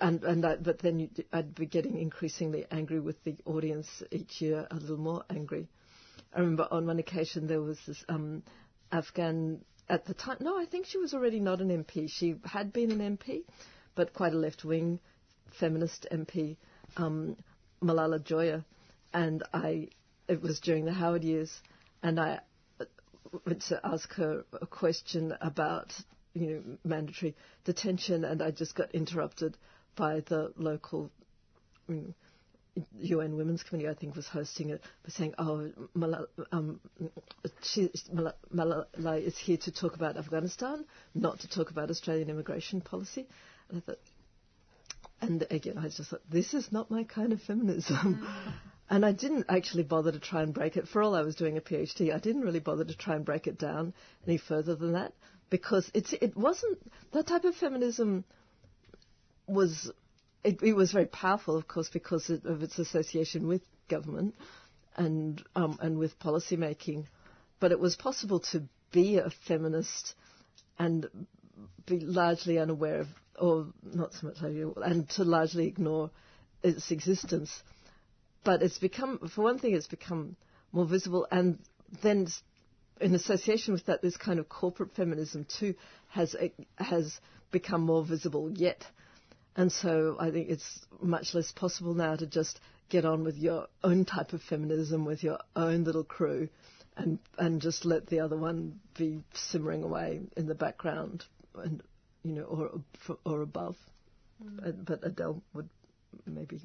and and I, but then you, I'd be getting increasingly angry with the audience each year, a little more angry. I remember on one occasion there was this um, Afghan at the time. No, I think she was already not an MP. She had been an MP, but quite a left-wing feminist MP, um, Malala Joya, and I. It was during the Howard years, and I went to ask her a question about you know mandatory detention, and I just got interrupted by the local. Um, UN Women's Committee, I think, was hosting it, was saying, "Oh, Malala, um, she, Malala, Malala is here to talk about Afghanistan, not to talk about Australian immigration policy." And I thought, and again, I just thought, this is not my kind of feminism. (laughs) And I didn't actually bother to try and break it. For all I was doing a PhD, I didn't really bother to try and break it down any further than that because it's, it wasn't that type of feminism was it, it, was very powerful, of course, because of its association with government and um, and with policy making. But it was possible to be a feminist and be largely unaware of, or not so much, aware, and to largely ignore its existence. But it's become, for one thing, it's become more visible, and then in association with that, this kind of corporate feminism too has has become more visible yet. And so I think it's much less possible now to just get on with your own type of feminism with your own little crew and and just let the other one be simmering away in the background and you know or or above. Mm. But Adele would maybe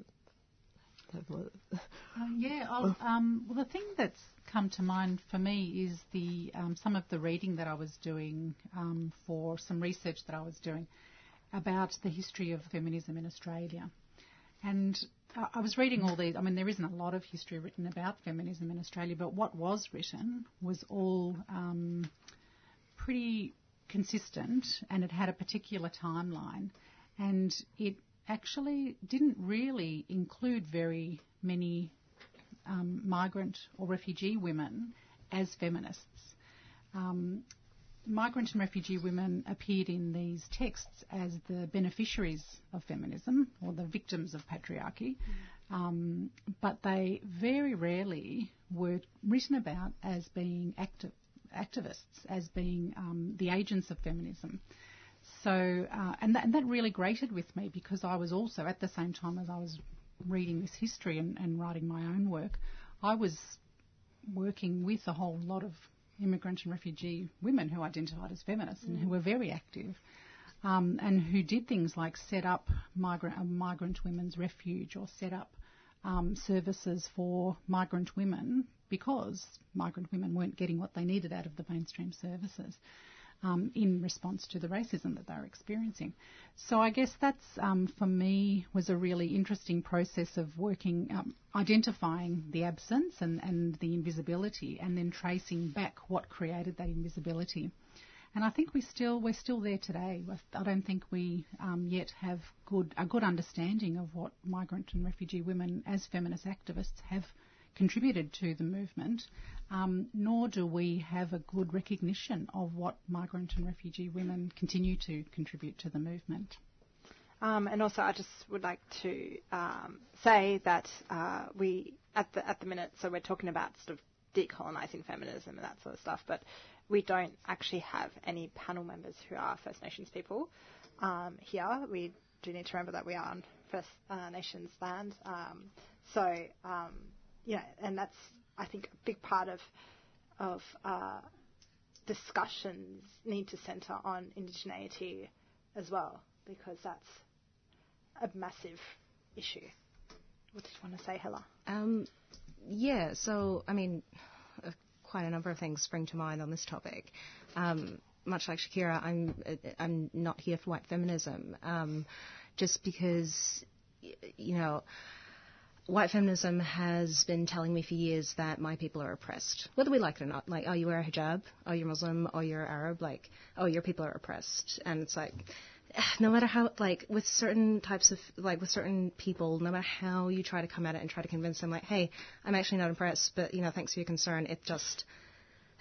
have more. Uh, (laughs) yeah, um, well, the thing that's come to mind for me is the um, some of the reading that I was doing um, for some research that I was doing about the history of feminism in Australia. And I was reading all these. I mean, there isn't a lot of history written about feminism in Australia, but what was written was all um, pretty consistent and it had a particular timeline. And it actually didn't really include very many um, migrant or refugee women as feminists. Um, migrant and refugee women appeared in these texts as the beneficiaries of feminism or the victims of patriarchy, um, but they very rarely were written about as being active, activists, as being um, the agents of feminism. So, uh, and, that, and, that, really grated with me because I was also, at the same time as I was reading this history and, and writing my own work, I was working with a whole lot of immigrant and refugee women who identified as feminists mm. and who were very active. Um, and who did things like set up migrant, uh, migrant women's refuge or set up um, services for migrant women because migrant women weren't getting what they needed out of the mainstream services um, in response to the racism that they were experiencing. So I guess that's um, for me was a really interesting process of working, um, identifying the absence and, and the invisibility, and then tracing back what created that invisibility. And I think we still we're still there today. I don't think we um, yet have good a good understanding of what migrant and refugee women as feminist activists have contributed to the movement, um, nor do we have a good recognition of what migrant and refugee women continue to contribute to the movement. Um, and also, I just would like to um, say that uh, we, at the at the minute, so we're talking about sort of decolonizing feminism and that sort of stuff, but we don't actually have any panel members who are First Nations people um, here. We do need to remember that we are on First uh, Nations land. Um, so, um, yeah, and that's I think a big part of of uh, discussions need to centre on indigeneity as well because that's a massive issue. What did you want to say, Hala? Um, yeah, so, I mean, uh, quite a number of things spring to mind on this topic. Um, much like Shakira, I'm uh, I'm not here for white feminism, um, just because, you know, white feminism has been telling me for years that my people are oppressed, whether we like it or not. Like, oh, you wear a hijab, oh, you're Muslim, oh, you're Arab, like, oh, your people are oppressed, and it's like, (sighs) no matter how, like, with certain types of, like, with certain people, no matter how you try to come at it and try to convince them, like, hey, I'm actually not impressed, but you know, thanks for your concern, it just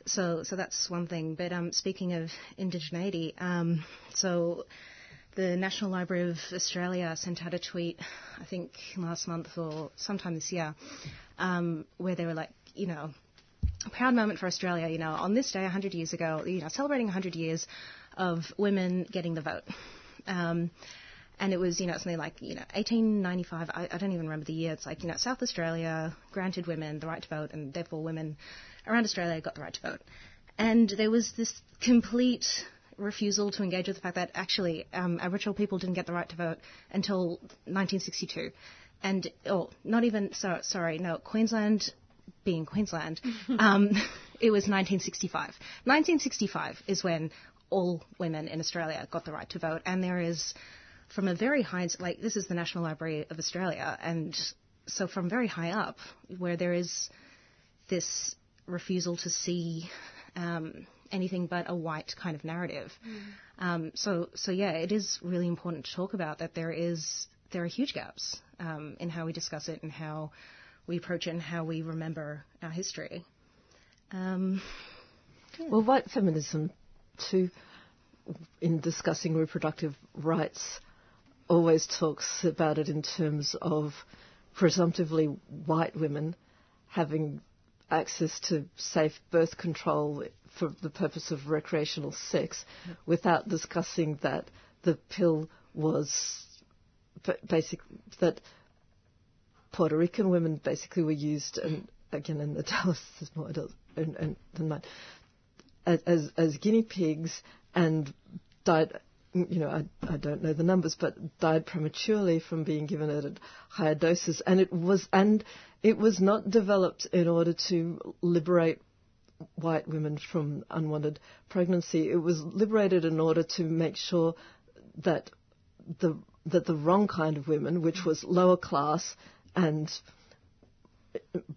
so so that's one thing. But um, speaking of indigeneity, um, so the National Library of Australia sent out a tweet, I think last month or sometime this year, um, where they were like, you know, a proud moment for Australia. You know, on this day, 100 years ago, you know, celebrating 100 years of women getting the vote. Um, and it was, you know, something like, you know, 1895, I, I don't even remember the year. It's like, you know, South Australia granted women the right to vote, and therefore women around Australia got the right to vote. And there was this complete refusal to engage with the fact that actually um, Aboriginal people didn't get the right to vote until 1962. And, oh, not even, so, sorry, no, Queensland being Queensland, (laughs) um, it was 1965. 1965 is when all women in Australia got the right to vote, and there is, from a very high, like this is the National Library of Australia, and so from very high up, where there is this refusal to see um, anything but a white kind of narrative. Um, so, so yeah, it is really important to talk about that. There is there are huge gaps um, in how we discuss it and how we approach it and how we remember our history. Um, Well, white feminism, too, in discussing reproductive rights, always talks about it in terms of presumptively white women having access to safe birth control for the purpose of recreational sex without discussing that the pill was ba- basic that Puerto Rican women basically were used and again in the (laughs) Dallas is more adult and, and, than mine as as guinea pigs and died you know, I, I don't know the numbers, but died prematurely from being given it at higher doses. And it was, and it was not developed in order to liberate white women from unwanted pregnancy. It was liberated in order to make sure that the that the wrong kind of women, which was lower class and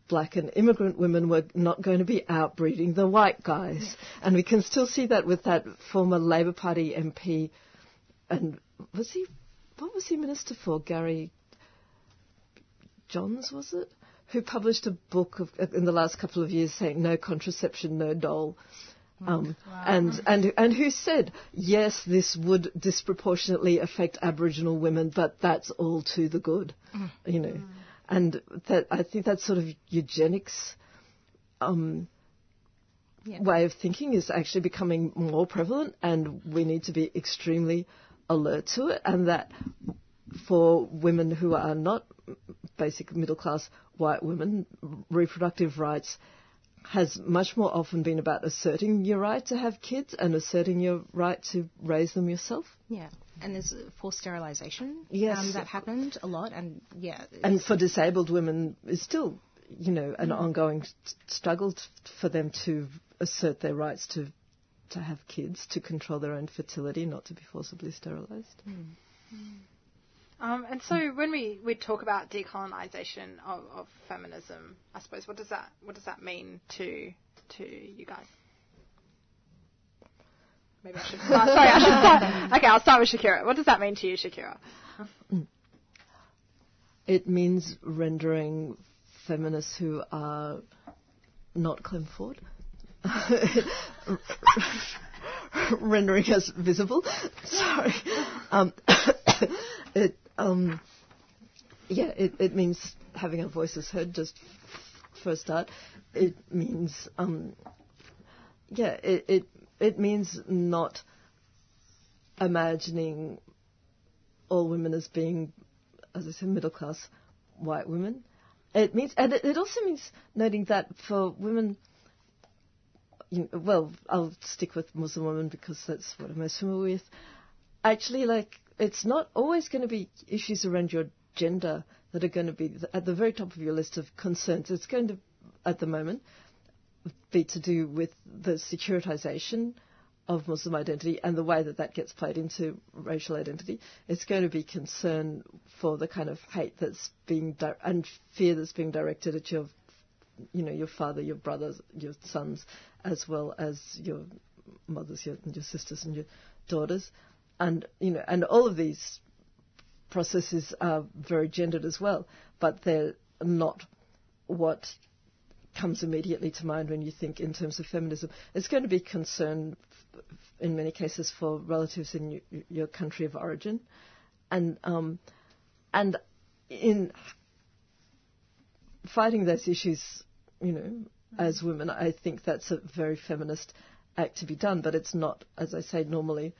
black and immigrant women were not going to be outbreeding the white guys. Mm. And we can still see that with that former Labor Party MP and was he what was he minister for? Gary Johns was it? Who published a book of, in the last couple of years saying no contraception, no dole. Um, and, and, and who said, yes, this would disproportionately affect Aboriginal women, but that's all to the good, you know. And that, I think that sort of eugenics, um, Yeah. way of thinking is actually becoming more prevalent, and we need to be extremely alert to it. And that for women who are not basic middle class white women, reproductive rights has much more often been about asserting your right to have kids and asserting your right to raise them yourself. yeah, and there's uh, forced sterilisation Yes. um, that happened a lot, and yeah, And for disabled women, it's still, you know, an ongoing s- struggle t- for them to assert their rights to to have kids, to control their own fertility, not to be forcibly sterilised. Um, and so when we, we talk about decolonisation of, of feminism, I suppose what does that what does that mean to to you guys? Maybe I should start. Sorry, I should (laughs) start. Okay, I'll start with Shakira. What does that mean to you, Shakira? It means rendering feminists who are not Clem Ford, (laughs) rendering us visible. Sorry. Um, (coughs) it um, yeah, it, it means having our voices heard. Just f- for a start, it means um, yeah, it, it it means not imagining all women as being, as I said, middle class white women. It means, and it, it also means noting that for women, you know, well, I'll stick with Muslim women because that's what I'm most familiar with. Actually, like, it's not always going to be issues around your gender that are going to be at the very top of your list of concerns. It's going to, at the moment, be to do with the securitization of Muslim identity and the way that that gets played into racial identity. It's going to be concern for the kind of hate that's being di- and fear that's being directed at your, you know, your father, your brothers, your sons, as well as your mothers, your, your sisters, and your daughters, and you know, and all of these processes are very gendered as well, but they're not what comes immediately to mind when you think in terms of feminism. It's going to be concern in many cases for relatives in your country of origin, and um, and in fighting those issues, you know, as women, I think that's a very feminist act to be done, but it's not, as I say, normally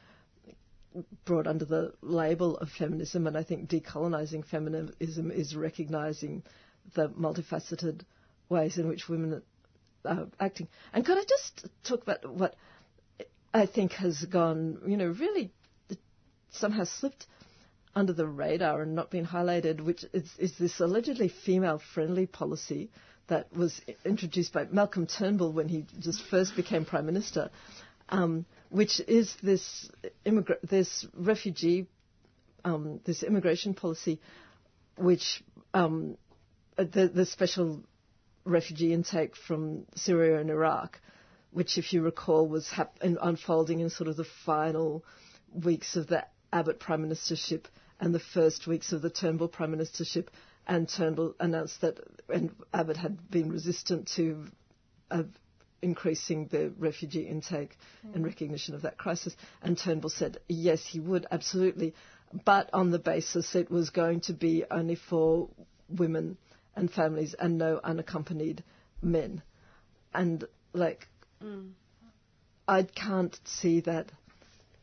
brought under the label of feminism, and I think decolonizing feminism is recognizing the multifaceted ways in which women are acting. And could I just talk about what I think has gone, you know, really somehow slipped under the radar and not been highlighted, which is, is this allegedly female-friendly policy that was introduced by Malcolm Turnbull when he just first became prime minister, um, which is this immigra- this refugee, um, this immigration policy, which um, the, the special refugee intake from Syria and Iraq, which, if you recall, was hap- unfolding in sort of the final weeks of the Abbott prime ministership and the first weeks of the Turnbull prime ministership. And Turnbull announced that and Abbott had been resistant to uh, increasing the refugee intake mm. in recognition of that crisis. And Turnbull said, yes, he would, absolutely, but on the basis it was going to be only for women and families and no unaccompanied men. And, like, Mm. I can't see that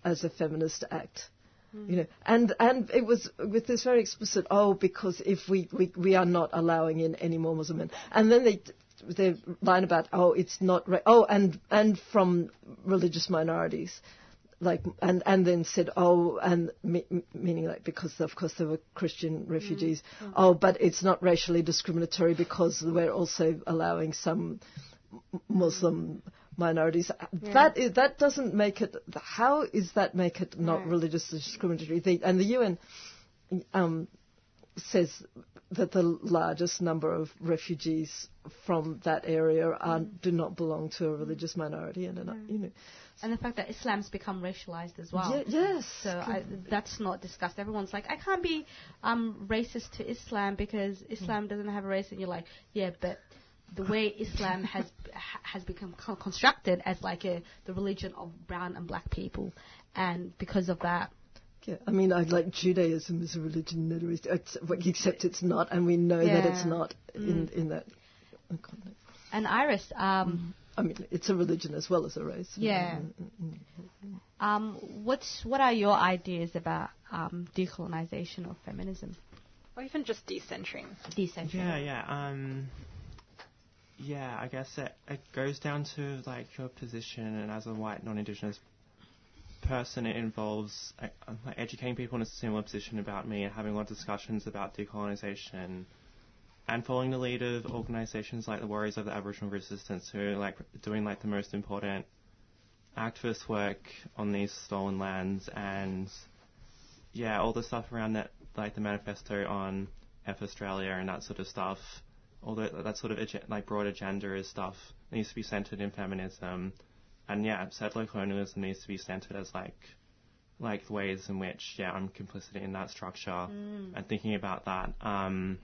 as a feminist act. Mm. You know, and and it was with this very explicit. Oh, because if we, we we are not allowing in any more Muslim men, and then they they line about oh it's not ra- oh and and from religious minorities, like and and then said oh and me, meaning like because of course there were Christian refugees. Mm. Oh, but it's not racially discriminatory because we're also allowing some Muslim minorities. Yeah. That is, that doesn't make it. How is that make it not Right. religiously discriminatory? The, and the UN um, says that the largest number of refugees from that area are, mm. do not belong to a mm. religious minority, and not, you know. And the fact that Islam's become racialized as well. Ye- yes. So I, that's not discussed. Everyone's like, I can't be um, racist to Islam because mm. Islam doesn't have a race, and you're like, yeah, but the way Islam (laughs) has has become co- constructed as like a the religion of brown and black people, and because of that, Yeah, I mean, I like Judaism is a religion, that is- ex- except it's not, and we know that it's Yeah. not in Mm. in that. Context. And Iris, um, I mean, it's a religion as well as a race. Yeah. um, what's what are your ideas about um, decolonization of feminism? Or even just decentering. Decentering. Yeah, yeah. Um, yeah, I guess it, it goes down to like your position, and as a white non-indigenous person, it involves uh, educating people in a similar position about me and having a lot of discussions about decolonization, and following the lead of organisations like the Warriors of the Aboriginal Resistance, who are like doing like the most important activist work on these stolen lands, and yeah, all the stuff around that, like the manifesto on F Australia and that sort of stuff. All that, that sort of like broader gender stuff needs to be centered in feminism, and yeah, settler colonialism needs to be centered as like like the ways in which yeah I'm complicit in that structure Mm. and thinking about that. Um,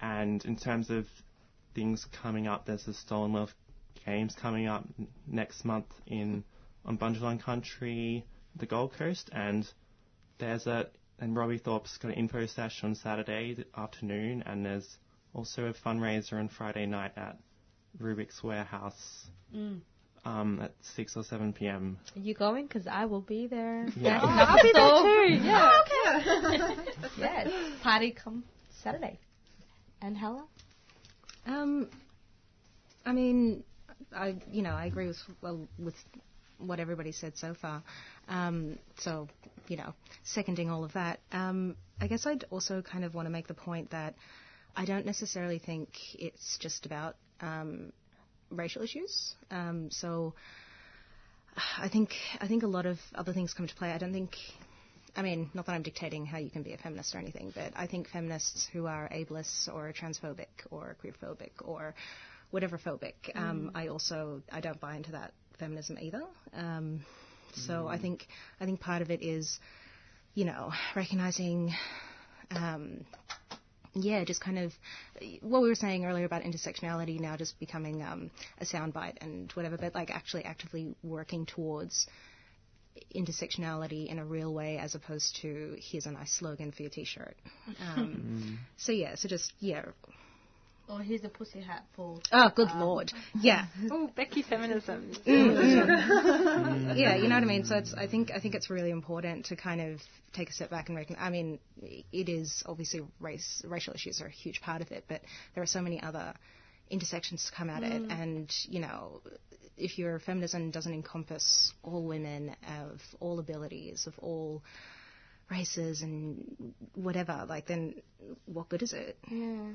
and in terms of things coming up, there's the Stolen Wealth Games coming up n- next month in on Bundjalung Country, the Gold Coast, and there's a and Robbie Thorpe's got an info session on Saturday afternoon, and there's also a fundraiser on Friday night at Rubik's Warehouse Mm. Um, at 6 or 7 p.m. Are you going? Because I will be there. Yeah. Oh, (laughs) I'll be there too. Yeah. Oh, okay. (laughs) yes. Party come Saturday. And Hala? Um, I mean, I you know I agree with well with what everybody said so far. Um, so you know, seconding all of that. Um, I guess I'd also kind of want to make the point that I don't necessarily think it's just about um, racial issues. Um, so I think I think a lot of other things come to play. I don't think. I mean, not that I'm dictating how you can be a feminist or anything, but I think feminists who are ableist or transphobic or queerphobic or whatever phobic, um, Mm. I also I don't buy into that feminism either. Um, so I think I think part of it is, you know, recognizing, um, yeah, just kind of what we were saying earlier about intersectionality now just becoming um, a soundbite and whatever, but like actually actively working towards intersectionality in a real way as opposed to here's a nice slogan for your t-shirt. Um, so yeah, so just yeah. Or here's a pussy hat for. Oh, good lord. (laughs) Yeah. Oh, Becky feminism. (laughs) Mm. (laughs) yeah, you know what I mean. So it's I think I think it's really important to kind of take a step back and recognize. I mean, it is obviously race racial issues are a huge part of it, but there are so many other intersections to come at it, Mm. and you know. If your feminism doesn't encompass all women of all abilities, of all races and whatever, like then what good is it? Yeah.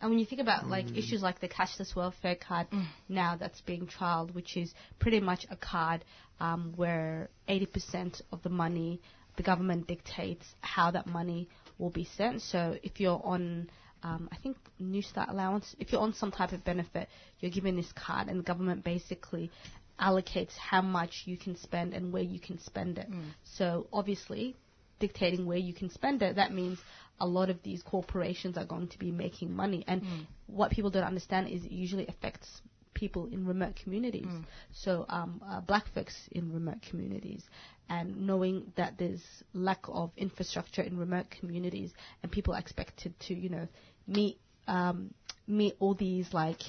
And when you think about like issues like the cashless welfare card now that's being trialed, which is pretty much a card um, where 80% of the money the government dictates how that money will be sent. So if you're on um, I think Newstart allowance. If you're on some type of benefit, you're given this card, and the government basically allocates how much you can spend and where you can spend it. So obviously, dictating where you can spend it, that means a lot of these corporations are going to be making money. And Mm. what people don't understand is it usually affects people in remote communities. Mm. So um, uh, black folks in remote communities, and knowing that there's lack of infrastructure in remote communities, and people are expected to, you know, meet um, meet all these like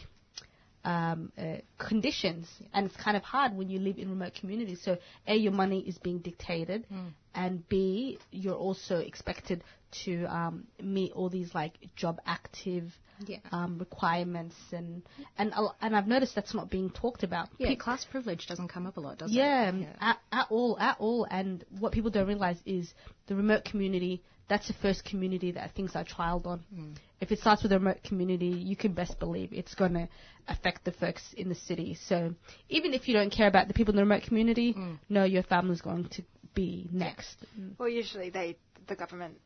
um, uh, conditions, and it's kind of hard when you live in remote communities. So, a your money is being dictated, Mm. and b you're also expected to um, meet all these like jobactive Yeah. um, requirements, and and lo- and I've noticed that's not being talked about. Yeah, class privilege doesn't come up a lot, does yeah, it? um, At, at all, at all. And what people don't realize is the remote community. That's the first community that things are trialed on. Mm. If it starts with a remote community, you can best believe it's going to affect the folks in the city. So even if you don't care about the people in the remote community, no, your family's going to be next. Well, usually they the government's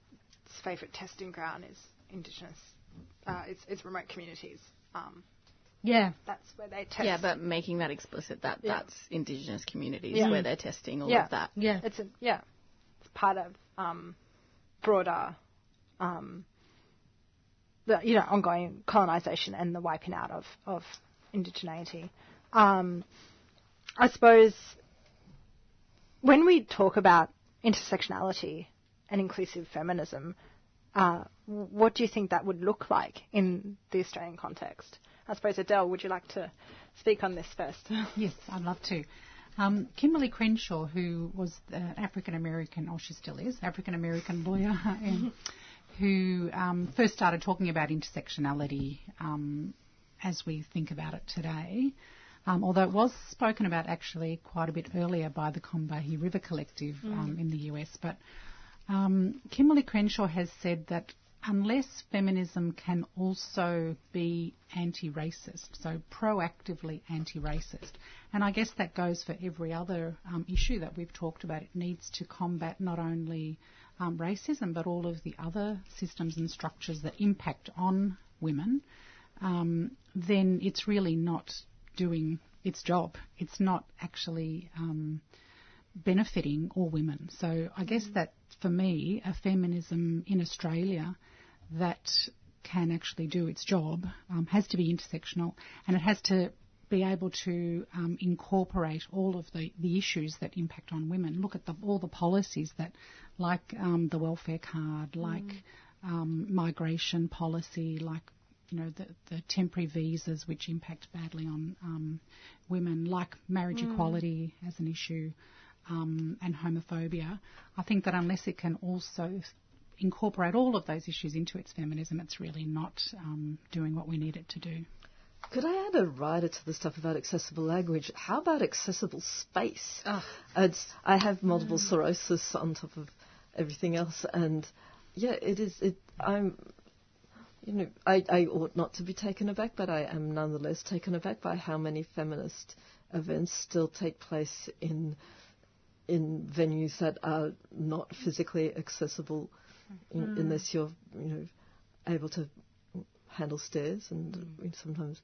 favourite testing ground is Indigenous. Uh, it's, it's remote communities. Um, Yeah. that's where they test. Yeah, but making that explicit that Yeah. that's Indigenous communities Yeah. where they're testing all yeah. of that. Yeah, it's a, yeah, it's part of um, broader, um, the you know ongoing colonisation and the wiping out of of indigeneity. Um, I suppose when we talk about intersectionality and inclusive feminism, uh, what do you think that would look like in the Australian context? I suppose Adele, would you like to speak on this first? Yes, I'd love to. Um, Kimberlé Crenshaw, who was an African American, or she still is, African American lawyer, (laughs) and who um, first started talking about intersectionality um, as we think about it today. Um, although it was spoken about actually quite a bit earlier by the Combahee River Collective um, Mm. in the US. But um, Kimberlé Crenshaw has said that unless feminism can also be anti-racist, so proactively anti-racist, and I guess that goes for every other um, issue that we've talked about. It needs to combat not only um, racism but all of the other systems and structures that impact on women. Um, then it's really not doing its job. It's not actually um, benefiting all women. So I guess that for me, a feminism in Australia that can actually do its job um, has to be intersectional and it has to be able to um, incorporate all of the, the issues that impact on women. Look at the, all the policies that like um, the welfare card, like um, migration policy, like you know the, the temporary visas which impact badly on um, women, like marriage Mm. equality as an issue, um, and homophobia. I think that unless it can also incorporate all of those issues into its feminism, it's really not um, doing what we need it to do. Could I add a rider to the stuff about accessible language? How about accessible space? It's, I have multiple sclerosis on top of everything else, and yeah, it is. It, I'm, you know, I, I ought not to be taken aback, but I am nonetheless taken aback by how many feminist events still take place in in venues that are not physically accessible, in, Mm. unless you're, you know, able to handle stairs and mean, sometimes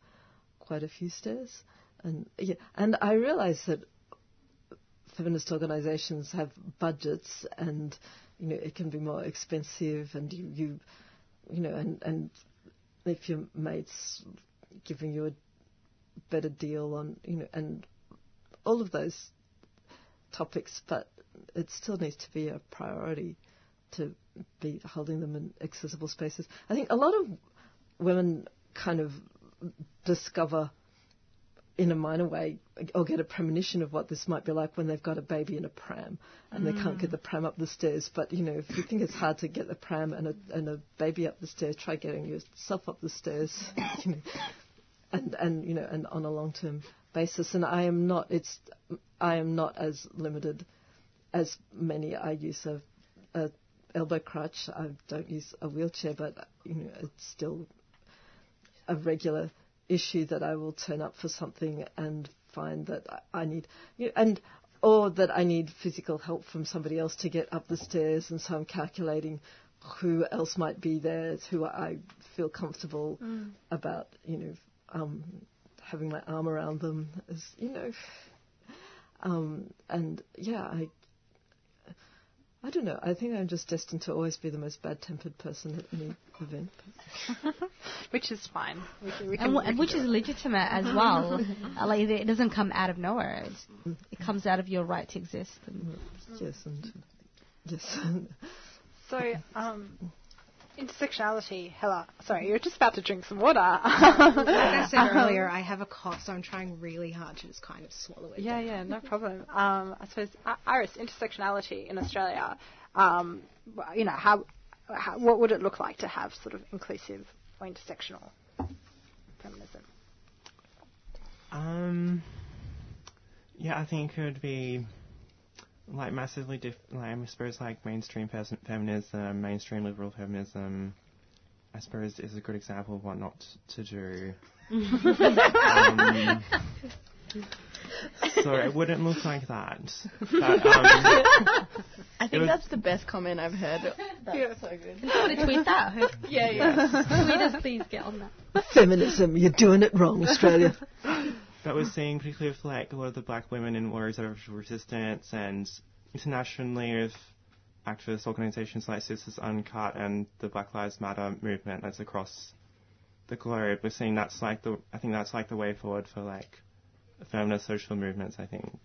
quite a few stairs. And yeah, and I realise that feminist organisations have budgets, and you know it can be more expensive, and you you, you know, and and if your mates giving you a better deal on you know and all of those topics, but it still needs to be a priority to be holding them in accessible spaces. I think a lot of women kind of discover in a minor way or get a premonition of what this might be like when they've got a baby in a pram and they can't get the pram up the stairs. But you know, if you think it's hard to get the pram and a, and a baby up the stairs, try getting yourself up the stairs. (laughs) You know, and and you know, and on a long term basis. And I am not. It's I am not as limited as many. I use a, a elbow crutch. I don't use a wheelchair, but you know, it's still a regular issue that I will turn up for something and find that I need, you know, and or that I need physical help from somebody else to get up the stairs, and so I'm calculating who else might be there, who I feel comfortable Mm. about, you know, um, having my arm around them, as you know, um, and yeah, I. I don't know. I think I'm just destined to always be the most bad-tempered person at any event. (laughs) which is fine. We can, we can, and, w- can which is it. legitimate as well. (laughs) Uh, like it doesn't come out of nowhere. It's, it comes out of your right to exist. And Yes, and yes. So, um, intersectionality, Hala. Sorry, you're just about to drink some water. like I said (laughs) earlier, I have a cough, so I'm trying really hard to just kind of swallow it. Yeah, yeah, no problem. Um, I suppose Iris, intersectionality in Australia. Um, you know, how, how, what would it look like to have sort of inclusive or intersectional feminism? Um, yeah, I think it would be like massively different. Like, I suppose like mainstream fes- feminism, mainstream liberal feminism. I suppose is a good example of what not to do. um, so it wouldn't look like that. But, um, (laughs) I think that's the best comment I've heard. (laughs) That's so good. You want to tweet that? (laughs) Yeah, yeah. Tweet us, please get on that. Feminism, you're doing it wrong, Australia. But we're seeing, particularly with like a lot of the black women in warriors of resistance and internationally with activist organisations like Sisters Uncut and the Black Lives Matter movement that's across the globe. We're seeing that's like the I think that's like the way forward for like feminist social movements. I think,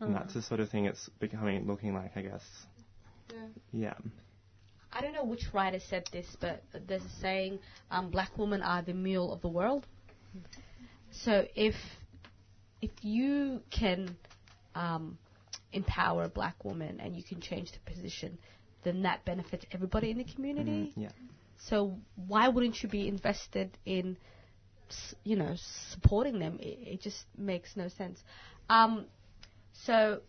and that's the sort of thing it's becoming looking like. I guess. Yeah. I don't know which writer said this, but there's a saying: um, "Black women are the mule of the world." So if if you can um, empower a black woman and you can change the position, then that benefits everybody in the community. Mhm, yeah. So why wouldn't you be invested in, s- you know, supporting them? It, it just makes no sense. Um, so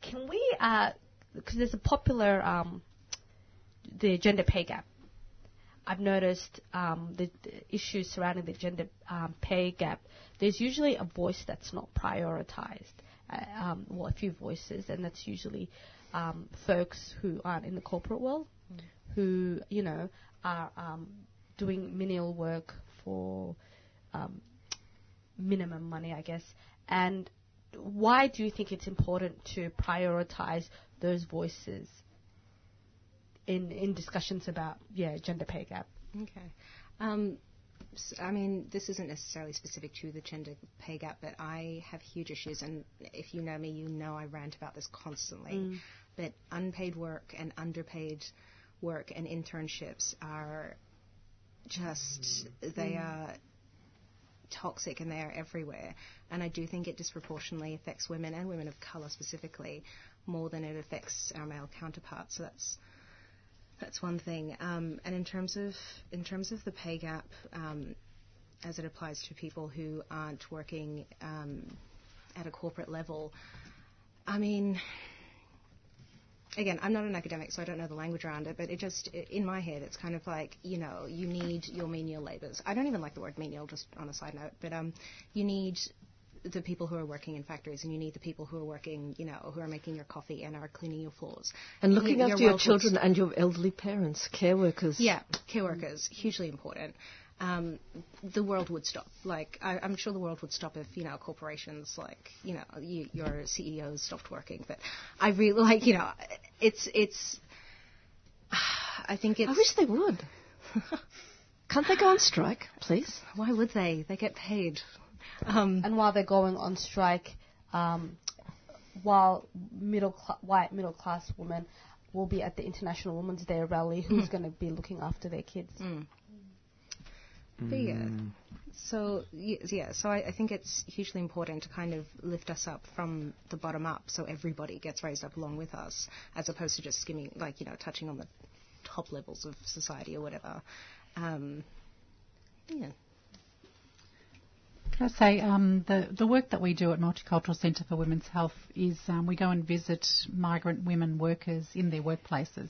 can we? Because there's a popular um, the gender pay gap. I've noticed um, the, the issues surrounding the gender um, pay gap. There's usually a voice that's not prioritized. Uh, um, well, a few voices, and that's usually um, folks who aren't in the corporate world, who you know are um, doing menial work for um, minimum money, I guess. And why do you think it's important to prioritize those voices in in discussions about yeah gender pay gap? Okay. Um, s- I mean, this isn't necessarily specific to the gender pay gap, but I have huge issues, and if you know me, you know I rant about this constantly. Mm. But unpaid work and underpaid work and internships are just, they Mm. are toxic and they are everywhere. And I do think it disproportionately affects women and women of colour specifically more than it affects our male counterparts. So that's that's one thing. Um, and in terms of in terms of the pay gap, um, as it applies to people who aren't working um, at a corporate level, I mean. Again, I'm not an academic, so I don't know the language around it, but it just, in my head, it's kind of like, you know, you need your menial labours. I don't even like the word menial, just on a side note, but um, you need the people who are working in factories, and you need the people who are working, you know, who are making your coffee and are cleaning your floors. And looking Y- after your would children and your elderly parents, care workers. yeah, care workers, hugely important. Um, the world would stop. Like, I, I'm sure the world would stop if, you know, corporations like, you know, you, your CEOs stopped working. But I really, like, you know, it's, it's, (sighs) I think it's. I wish they would. (laughs) Can't they go on strike, please? Why would they? They get paid. Um, and while they're going on strike, um, while middle cl- white middle class women will be at the International Women's Day rally, who's going to be looking after their kids? Mm. But yeah, so yeah, so I, I think it's hugely important to kind of lift us up from the bottom up, so everybody gets raised up along with us, as opposed to just skimming, like you know, touching on the top levels of society or whatever. Um, yeah. Can I say um, the the work that we do at Multicultural Centre for Women's Health is um, we go and visit migrant women workers in their workplaces.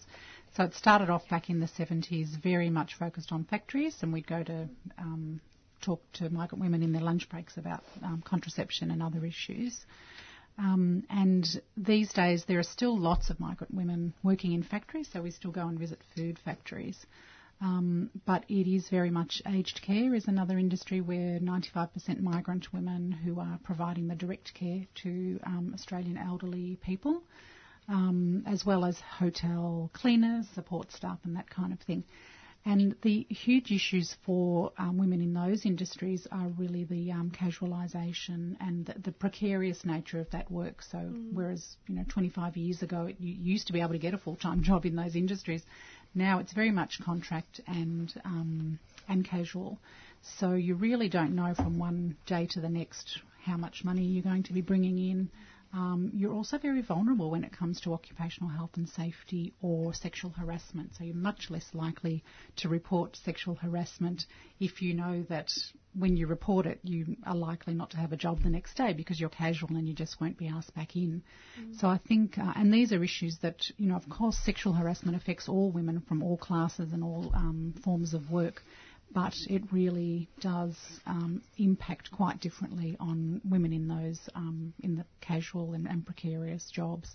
So it started off back in the 70s, very much focused on factories, and we'd go to um, talk to migrant women in their lunch breaks about um, contraception and other issues. Um, and these days, there are still lots of migrant women working in factories, so we still go and visit food factories. Um, but it is very much aged care is another industry where 95% migrant women who are providing the direct care to um, Australian elderly people, um, as well as hotel cleaners, support staff, and that kind of thing. And the huge issues for um, women in those industries are really the um, casualisation and the, the precarious nature of that work. So, whereas you know 25 years ago you used to be able to get a full-time (laughs) job in those industries, now it's very much contract and um, and casual. So you really don't know from one day to the next how much money you're going to be bringing in. Um, you're also very vulnerable when it comes to occupational health and safety or sexual harassment. So you're much less likely to report sexual harassment if you know that when you report it, you are likely not to have a job the next day because you're casual and you just won't be asked back in. So I think, uh, and these are issues that, you know, of course, sexual harassment affects all women from all classes and all um, forms of work but it really does um, impact quite differently on women in those um, in the casual and, and, precarious jobs.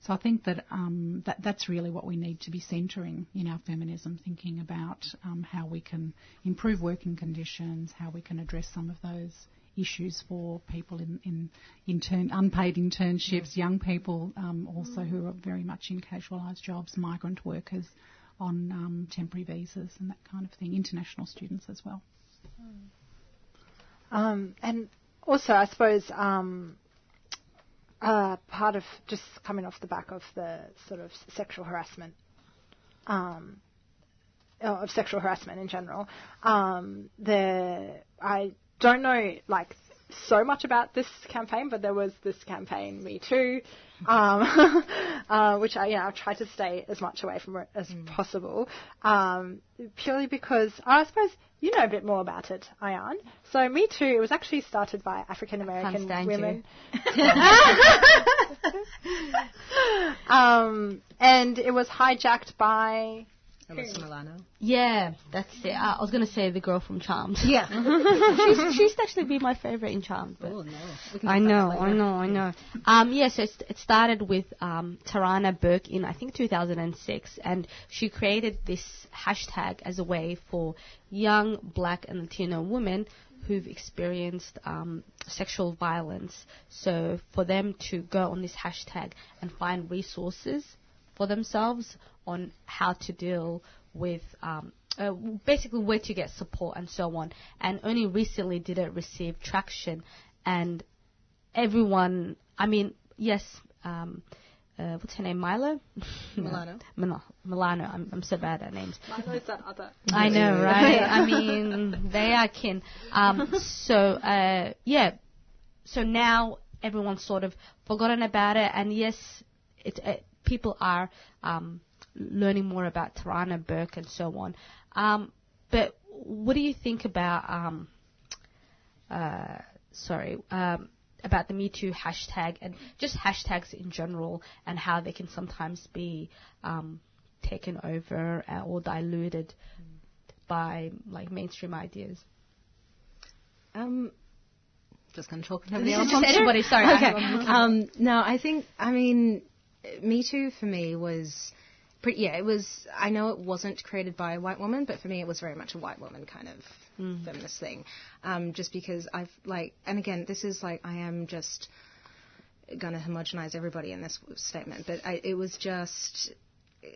So I think that, um, that that's really what we need to be centering in our feminism, thinking about um, how we can improve working conditions, how we can address some of those issues for people in, in intern, unpaid internships, young people um, also who are very much in casualised jobs, migrant workers on um, temporary visas and that kind of thing, international students as well. Um, and also, I suppose um, uh, part of just coming off the back of the sort of sexual harassment, um, of sexual harassment in general, um, the I don't know like so much about this campaign, but there was this campaign, Me Too, (laughs) um, (laughs) uh, which I, you know, I tried to stay as much away from it as mm. possible, um, purely because I suppose you know a bit more about it, Ayan. So Me Too, it was actually started by African American women. (laughs) um, and it was hijacked by Alyssa Milano. Yeah, that's it. I, I was going to say the girl from Charmed. Yeah. (laughs) (laughs) she's, she's actually been my favorite in Charmed. Oh, no. I know, I know, I know. Um, yes, yeah, so it started with um, Tarana Burke in, I think, 2006, and she created this hashtag as a way for young black and Latino women who've experienced um, sexual violence. So for them to go on this hashtag and find resources for themselves on how to deal with um, uh, basically where to get support and so on. And only recently did it receive traction, and everyone. I mean, yes. Um, uh, what's her name? Milo? (laughs) Milano. Milano. Milano. I'm, I'm so bad at names. Milo is that other. (laughs) I know, right? I (laughs) mean, they are kin. Um, so, uh, yeah. So now everyone's sort of forgotten about it, and yes, it, it people are um, learning more about Tarana Burke and so on. Um, but what do you think about, um, uh, sorry, um, about the Me Too hashtag and just hashtags in general and how they can sometimes be um, taken over or diluted by like mainstream ideas? Um, just going to talk This about is just everybody, sorry, Okay. I'm Um, no, I think. I mean, Me Too for me was. Pretty, yeah, it was. I know it wasn't created by a white woman, but for me, it was very much a white woman kind of feminist thing. Um, just because I've like, and again, this is like I am just to homogenize everybody in this statement, but I, it was just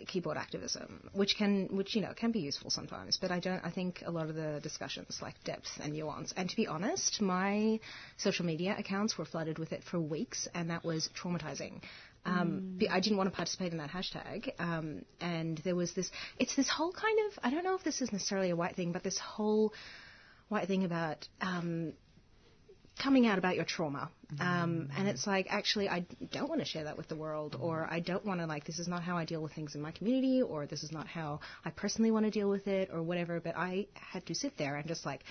keyboard activism, which can, which you know, can be useful sometimes. But I don't. I think a lot of the discussions like depth and nuance. And to be honest, my social media accounts were flooded with it for weeks, and that was traumatizing. Um, be- I didn't want to participate in that hashtag, um, and there was this. It's this whole kind of. I don't know if this is necessarily a white thing, but this whole white thing about um, coming out about your trauma. Um, and it's like, actually, I don't want to share that with the world, or I don't want to, like, this is not how I deal with things in my community, or this is not how I personally want to deal with it, or whatever. But I had to sit there and just, like,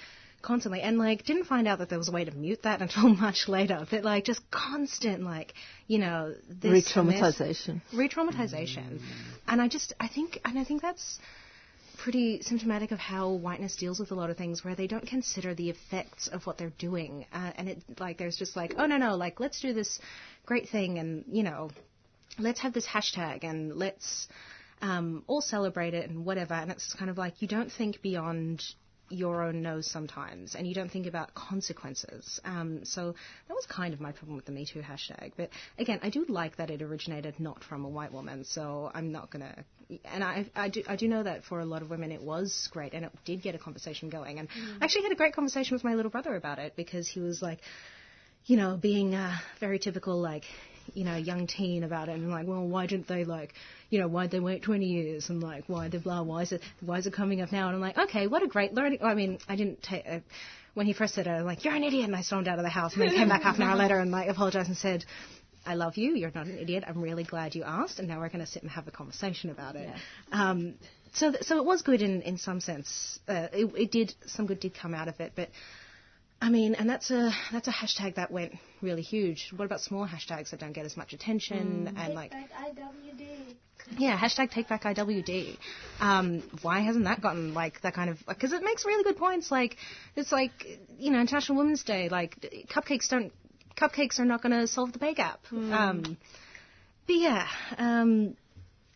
constantly, and, like, didn't find out that there was a way to mute that (laughs) until much later. But, like, just constant, like, you know, this. Re-traumatization. Re-traumatization. And I just, I think, and I think that's pretty symptomatic of how whiteness deals with a lot of things where they don't consider the effects of what they're doing uh, and it like there's just like oh no no like let's do this great thing and you know let's have this hashtag and let's um, all celebrate it and whatever and it's kind of like you don't think beyond your own nose sometimes, and you don't think about consequences. Um, so that was kind of my problem with the Me Too hashtag. But again, I do like that it originated not from a white woman, so I'm not gonna. And I, I do, I do know that for a lot of women it was great, and it did get a conversation going. And I actually had a great conversation with my little brother about it because he was like, you know, being uh, very typical, like, you know, young teen about it, and like, well, why didn't they like, you know, why'd they wait 20 years, and like, why the blah, why is it, why is it coming up now? And I'm like, okay, what a great learning. I mean, I didn't take. Uh, when he first said it, I was like, you're an idiot, and I stormed out of the house, and then came back half an hour later and like apologized and said. I love you. You're not an idiot. I'm really glad you asked, and now we're going to sit and have a conversation about it. Um, so, th- so it was good in, in some sense. Uh, it, it did some good did come out of it, but I mean, and that's a that's a hashtag that went really huge. What about small hashtags that don't get as much attention and like IWD? yeah, hashtag take back IWD. Um, why hasn't that gotten like that kind of because it makes really good points. Like it's like you know International Women's Day. Like cupcakes don't cupcakes are not going to solve the pay gap. Um, but yeah, um,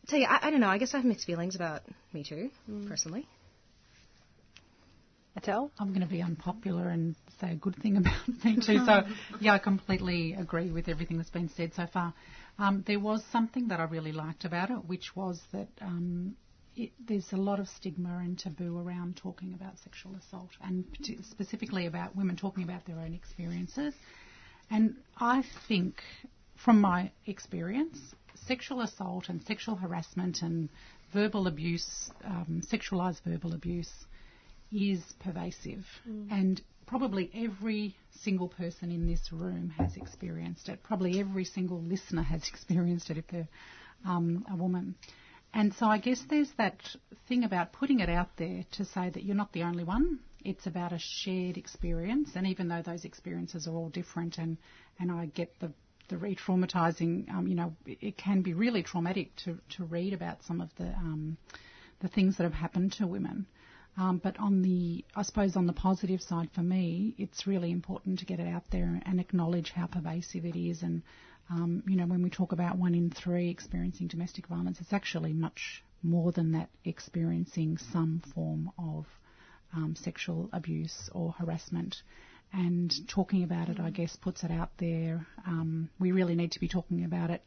so yeah, I, I don't know. I guess I have mixed feelings about Me Too personally. I'm going to be unpopular and say a good thing (laughs) about me too. So, (laughs) yeah, I completely agree with everything that's been said so far. Um, there was something that I really liked about it, which was that um, it, there's a lot of stigma and taboo around talking about sexual assault, and specifically about women talking about their own experiences. And I think, from my experience, sexual assault and sexual harassment and verbal abuse, um, sexualised verbal abuse, is pervasive. And probably every single person in this room has experienced it. Probably every single listener has (laughs) experienced it if they're um, a woman. And so I guess there's that thing about putting it out there to say that you're not the only one. It's about a shared experience, and even though those experiences are all different, and, and I get the the re-traumatizing, um, you know, it, it can be really traumatic to, to read about some of the um, the things that have happened to women. Um, but on the, I suppose on the positive side for me, it's really important to get it out there and acknowledge how pervasive it is. And, um, you know, when we talk about one in three experiencing domestic violence, it's actually much more than that experiencing some form of um, sexual abuse or harassment. And talking about it, I guess, puts it out there. Um, we really need to be talking about it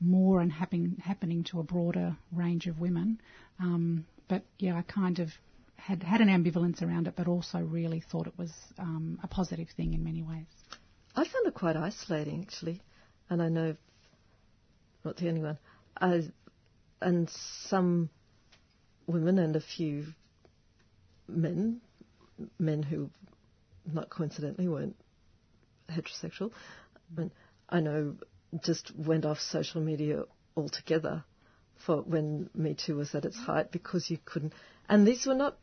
more and happen, happening to a broader range of women. Um, but yeah, I kind of had had an ambivalence around it, but also really thought it was um, a positive thing in many ways. I found it quite isolating, actually, and I know not the only one. I, and some women and a few men, men who, not coincidentally, weren't heterosexual, but I know just went off social media altogether for when Me Too was at its height because you couldn't. And these were not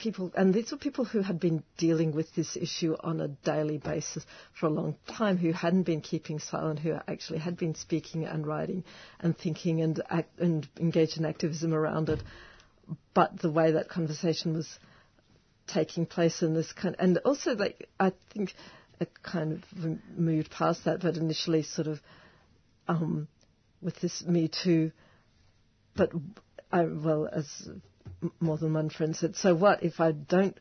people, and these were people who had been dealing with this issue on a daily basis for a long time, who hadn't been keeping silent, who actually had been speaking and writing and thinking and act, and engaged in activism around it. But the way that conversation was taking place in this kind, and also like I think it kind of moved past that, but initially sort of um, with this Me Too. But I, well, as more than one friend said, so what if I don't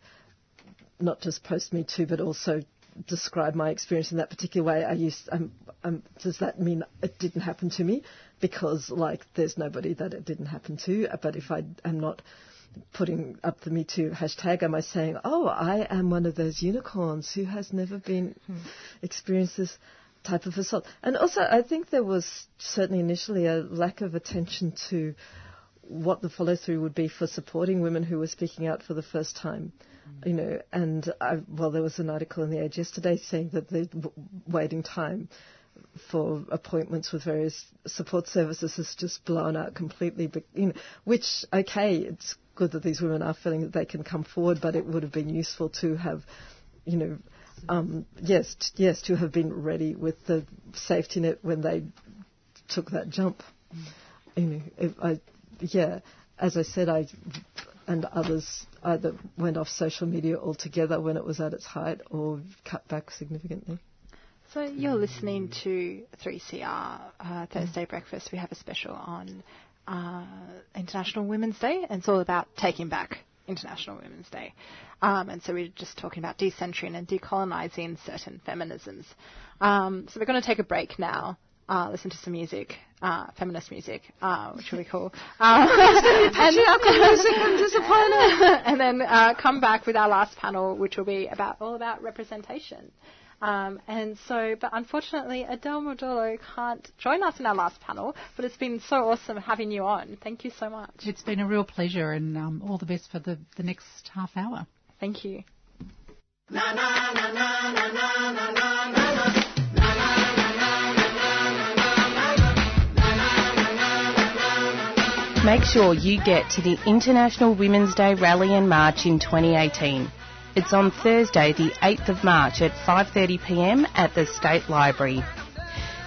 not just post Me Too, but also describe my experience in that particular way? I used, um, um, does that mean it didn't happen to me? Because like there's nobody that it didn't happen to. But if I am not putting up the Me Too hashtag, am I saying, oh, I am one of those unicorns who has never been hmm. experienced this type of assault? And also, I think there was certainly initially a lack of attention to what the follow through would be for supporting women who were speaking out for the first time. Mm. You know, and I, well, there was an article in the Age yesterday saying that the w- waiting time for appointments with various support services has just blown out completely. But, you know, which okay, it's good that these women are feeling that they can come forward, but it would have been useful to have, you know, um, yes, t- yes, to have been ready with the safety net when they took that jump. Mm. You know, I, yeah, as I said, I and others either went off social media altogether when it was at its height or cut back significantly. So you're listening to 3CR uh, Thursday Breakfast. We have a special on uh, International Women's Day, and it's all about taking back International Women's Day. Um, and so we're just talking about decentering and decolonising certain feminisms. Um, so we're going to take a break now uh, listen to some music, uh, feminist music, uh, which will be cool. (laughs) Uh, (laughs) and, (laughs) and then uh, come back with our last panel, which will be about all about representation. Um, and so, but unfortunately, Adele Murdolo can't join us in our last panel, but it's been so awesome having you on. Thank you so much. It's been a real pleasure, and um, all the best for the, the next half hour. Thank you. Make sure you get to the International Women's Day Rally and March in 2018. It's on Thursday, the 8th of March at 5.30pm at the State Library.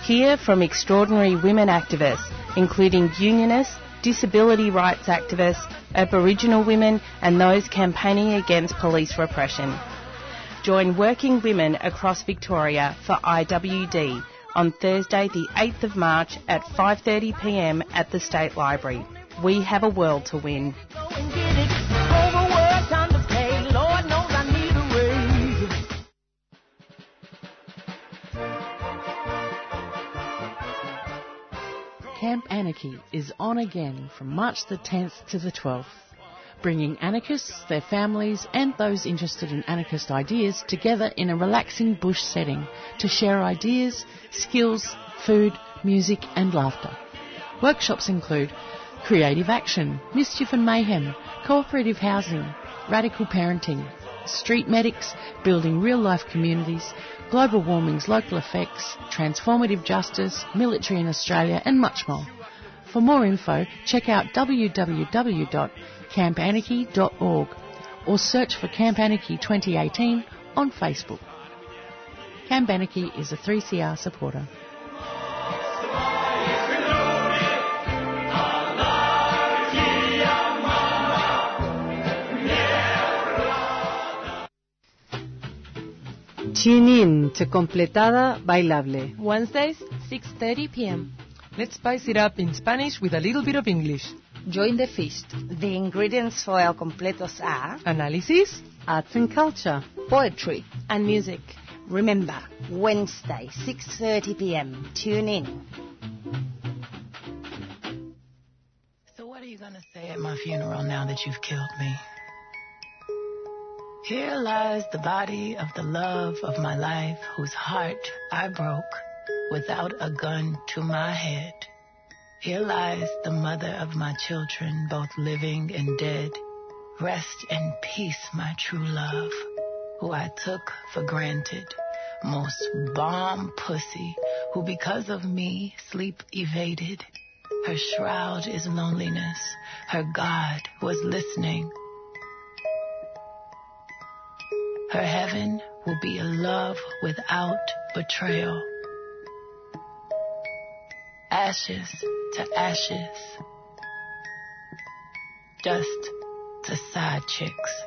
Hear from extraordinary women activists, including unionists, disability rights activists, Aboriginal women and those campaigning against police repression. Join working women across Victoria for IWD on Thursday the 8th of March at 5.30pm at the State Library. We have a world to win. Camp Anarchy is on again from March the 10th to the 12th, bringing anarchists, their families, and those interested in anarchist ideas together in a relaxing bush setting to share ideas, skills, food, music, and laughter. Workshops include creative action, mischief and mayhem, cooperative housing, radical parenting, street medics, building real life communities, global warming's local effects, transformative justice, military in Australia, and much more. For more info, check out www.campanarchy.org or search for Camp Anarchy 2018 on Facebook. Camp Anarchy is a 3CR supporter. Tune in to completada bailable. Wednesdays, 6:30 p.m. Let's spice it up in Spanish with a little bit of English. Join the feast. The ingredients for El Completos are analysis, arts and culture, poetry, and music. Remember, Wednesday, 6:30 p.m. Tune in. So what are you going to say at my funeral now that you've killed me? Here lies the body of the love of my life, whose heart I broke without a gun to my head. Here lies the mother of my children, both living and dead. Rest in peace, my true love, who I took for granted. Most bomb pussy, who because of me sleep evaded. Her shroud is loneliness. Her God was listening. Her heaven will be a love without betrayal. Ashes to ashes. Dust to side chicks.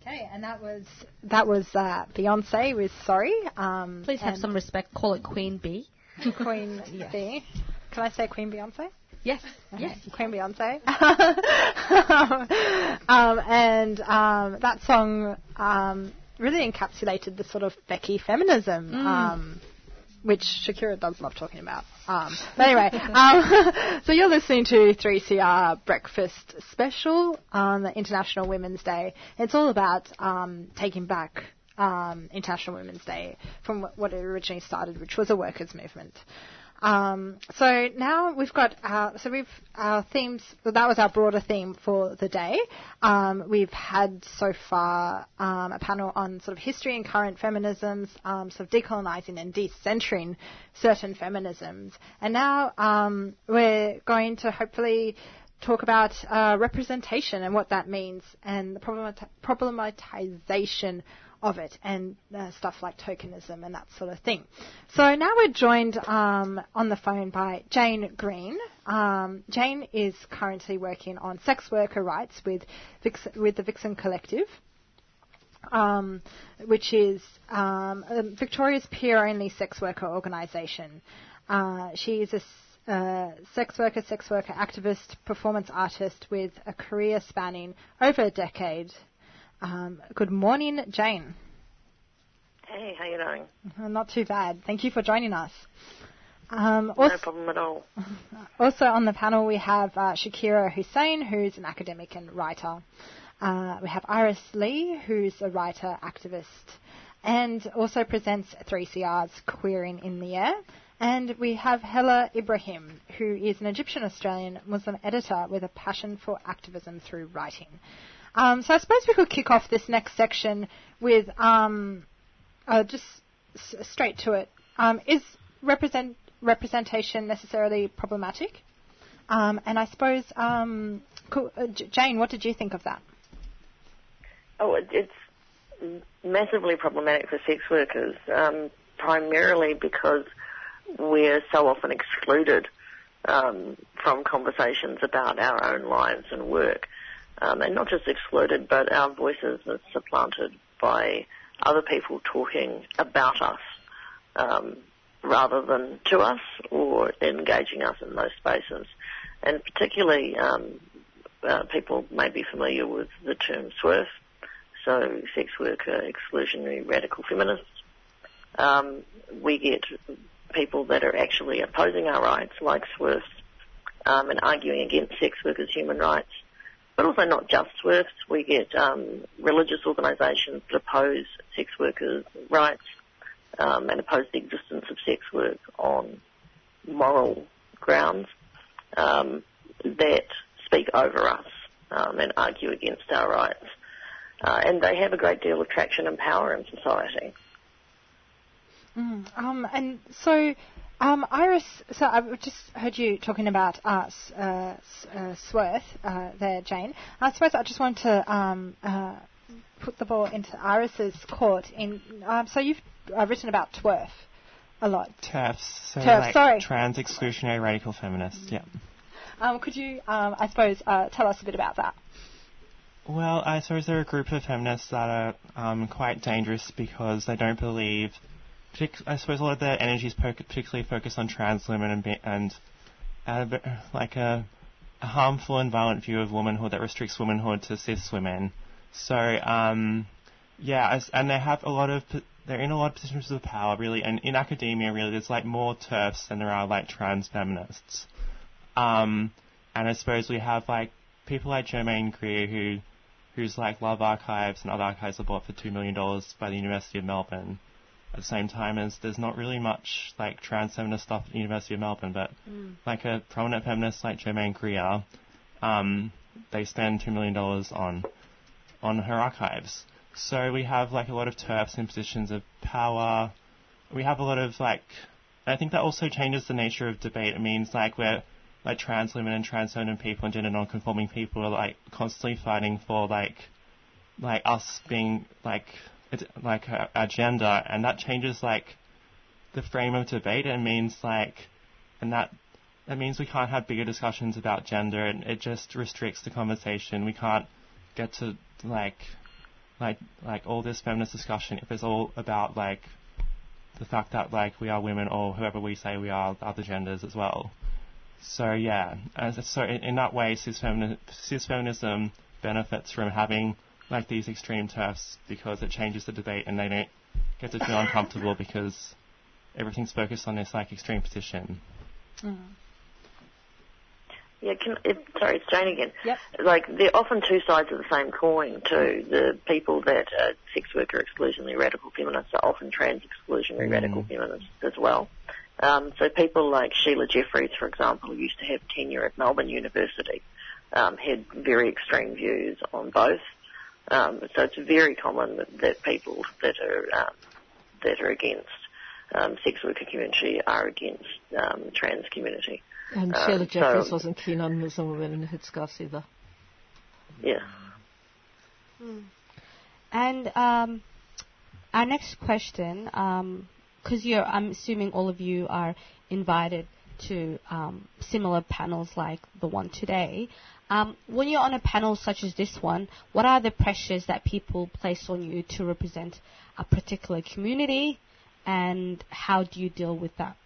Okay, and that was that was uh, Beyonce with "Sorry." Um, Please have some respect. Call it Queen Bee. (laughs) Queen B. Can I say Queen Beyonce? Yes. Okay, Yes. Queen Beyonce. (laughs) um, and um, that song um, really encapsulated the sort of Becky feminism, Mm. um, which Shakira does love talking about. Um, but anyway, (laughs) um, so you're listening to 3CR Breakfast Special on the International Women's Day. It's all about um, taking back um, International Women's Day from what it originally started, which was a workers' movement. Um, so now we've got our, so we've our themes. well, That was our broader theme for the day. Um, we've had so far um, a panel on sort of history and current feminisms, um, sort of decolonising and decentering certain feminisms, and now um, we're going to hopefully talk about uh, representation and what that means and the problemati- problematization of it and uh, stuff like tokenism and that sort of thing. So now we're joined um, on the phone by Jane Green. Um, Jane is currently working on sex worker rights with Vix- with the Vixen Collective. Um, which is um, Victoria's peer-only sex worker organisation. Uh, she is a uh, sex worker, sex worker activist, performance artist with a career spanning over a decade. Um, good morning, Jane. Hey, how are you doing? Uh, Not too bad. Thank you for joining us. Um, No also, problem at all. (laughs) also on the panel we have uh, Shakira Hussein, who's an academic and writer. Uh, we have Iris Lee, who's a writer activist, and also presents 3CR's Queering in the Air. And we have Hala Ibrahim, who is an Egyptian Australian Muslim editor with a passion for activism through writing. Um, so I suppose we could kick off this next section with um, uh, just s- straight to it. Um, is represent representation necessarily problematic? Um, and I suppose, um, cool, uh, J- Jane, what did you think of that? Oh, it's massively problematic for sex workers, um, primarily because we're so often excluded um, from conversations about our own lives and work. Um, and not just excluded, but our voices are supplanted by other people talking about us um, rather than to us or engaging us in those spaces. And particularly, um, uh, people may be familiar with the term SWERF, so sex worker exclusionary radical feminists. Um, we get people that are actually opposing our rights, like SWERFs, um, and arguing against sex workers' human rights. But also not just SWERFs. We get um, religious organisations that oppose sex workers' rights um, and oppose the existence of sex work on moral grounds um, that speak over us um, and argue against our rights. Uh, and they have a great deal of traction and power in society. Mm, um, and so, um, Iris, so I've just heard you talking about uh, s- uh, s- uh, SWERF uh, there, Jane. I suppose I just want to um, uh, put the ball into Iris's court. In um, so you've uh, written about twerf a lot. TERFs, so TERFs, like sorry. trans exclusionary radical feminists. Yeah. Um, could you, um, I suppose, uh, tell us a bit about that? Well, I suppose they're a group of feminists that are um, quite dangerous because they don't believe. I suppose a lot of their energy is particularly focused on trans women and, and uh, like a, a harmful and violent view of womanhood that restricts womanhood to cis women. So, um, yeah, as, and they have a lot of they're in a lot of positions of power, really, and in academia, really, there's like more TERFs than there are like trans feminists. Um, and I suppose we have like people like Germaine Greer who, whose like Love Archives and other archives are bought for two million dollars by the University of Melbourne. At the same time as there's not really much like trans feminist stuff at the University of Melbourne, but Mm. like a prominent feminist like Germaine Greer, um, they spend two million dollars on on her archives. So we have like a lot of TERFs in positions of power. We have a lot of like. I think that also changes the nature of debate. It means like we're like trans women and trans feminine people and gender non-conforming people are like constantly fighting for like like us being like like our gender, and that changes like the frame of debate. It means like, and that that means we can't have bigger discussions about gender, and it just restricts the conversation. We can't get to like like like all this feminist discussion if it's all about like the fact that like we are women or whoever we say we are the other genders as well. So yeah, and so in, in that way, cis, femini- cis feminism benefits from having like these extreme TERFs because it changes the debate and they don't get to feel uncomfortable because everything's focused on this like extreme position. Yeah, can, it, sorry, it's Jane again. Yep. Like, they're often two sides of the same coin, too. The people that are sex worker exclusionary radical feminists are often trans exclusionary Mm. radical feminists as well. Um, so people like Sheila Jeffreys, for example, who used to have tenure at Melbourne University, um, had very extreme views on both. Um, so it's very common that, that people that are um, that are against um, sex worker community are against um, trans community. And Um, Sheila Jeffreys so- wasn't keen on Muslim women in the headscarves either. Yeah. And um, our next question, because you're, I'm assuming all of you are invited to um, similar panels like the one today. Um, when you're on a panel such as this one, what are the pressures that people place on you to represent a particular community, and how do you deal with that?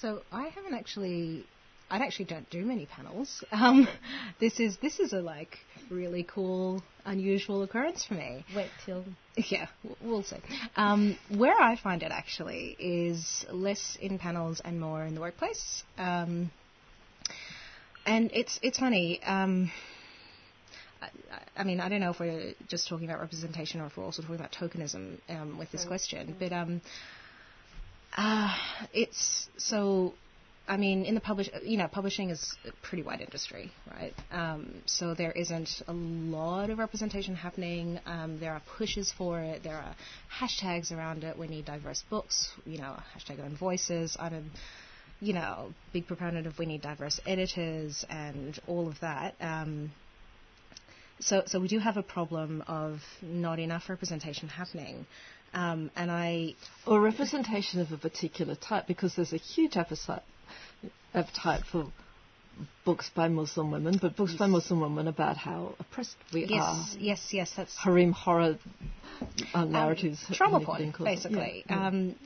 So I haven't actually. I actually don't do many panels. (laughs) Um, this is this is a like really cool, unusual occurrence for me. Wait till Yeah, we'll see. Um, where I find it actually is less in panels and more in the workplace. Um, and it's it's funny. Um, I, I mean, I don't know if we're just talking about representation or if we're also talking about tokenism um, with this question, but um, uh, it's so. I mean, in the publish, you know, publishing is a pretty wide industry, right? Um, so there isn't a lot of representation happening. Um, there are pushes for it. There are hashtags around it. We need diverse books. You know, hashtag own voices. I'm a, you know, big proponent of we need diverse editors and all of that. Um, so, so we do have a problem of not enough representation happening. Um, and I Or representation of a particular type, because there's a huge appetite, appetite for books by Muslim women, but books by Muslim women about how oppressed we yes, are. yes, yes, yes. that's Harem horror uh, narratives. um, trauma porn, basically. Yeah. Um,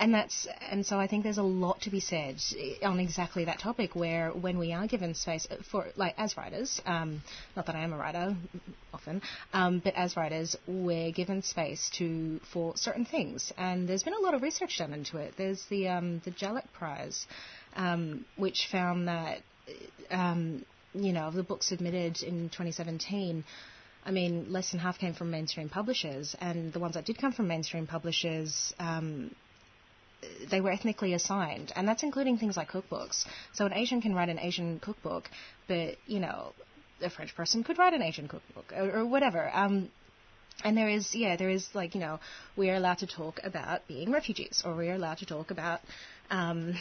and that's and so I think there's a lot to be said on exactly that topic. Where when we are given space for like as writers, um, not that I am a writer often, um, but as writers, we're given space to for certain things. And there's been a lot of research done into it. There's the um, the Jalek Prize, um, which found that um, you know of the books submitted in 2017. I mean, less than half came from mainstream publishers, and the ones that did come from mainstream publishers, um, they were ethnically assigned, and that's including things like cookbooks. So an Asian can write an Asian cookbook, but you know, a French person could write an Asian cookbook or, or whatever. Um, and there is, yeah, there is like, you know, we are allowed to talk about being refugees, or we are allowed to talk about um,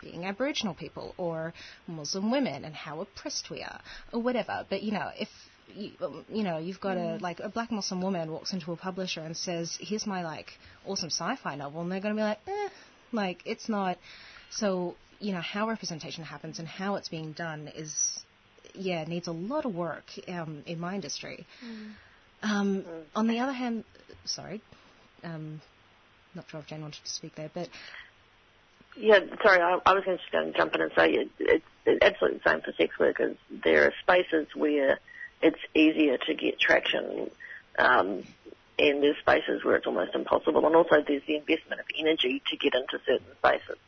being Aboriginal people, or Muslim women, and how oppressed we are, or whatever. But you know, if you, you know, you've got a like a black Muslim woman walks into a publisher and says, "Here's my like awesome sci-fi novel," and they're going to be like, "Eh, like it's not." So you know how representation happens and how it's being done is, yeah, needs a lot of work um, in my industry. Um, on the other hand, sorry, um, not sure if Jane wanted to speak there, but Yeah, sorry, I, I was going to just going to jump in and say it, it's, it's absolutely the same for sex workers. There are spaces where it's easier to get traction um, and there's spaces where it's almost impossible, and also there's the investment of energy to get into certain spaces.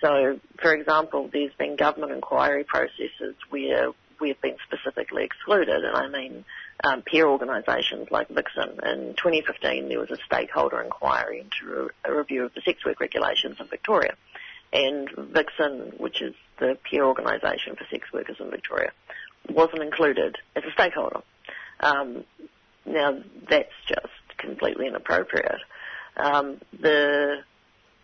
So, for example, there's been government inquiry processes where we've been specifically excluded, and I mean um, peer organisations like Vixen. In 2015, there was a stakeholder inquiry into a review of the sex work regulations in Victoria, and Vixen, which is the peer organisation for sex workers in Victoria, wasn't included as a stakeholder. Um, now, that's just completely inappropriate. Um, the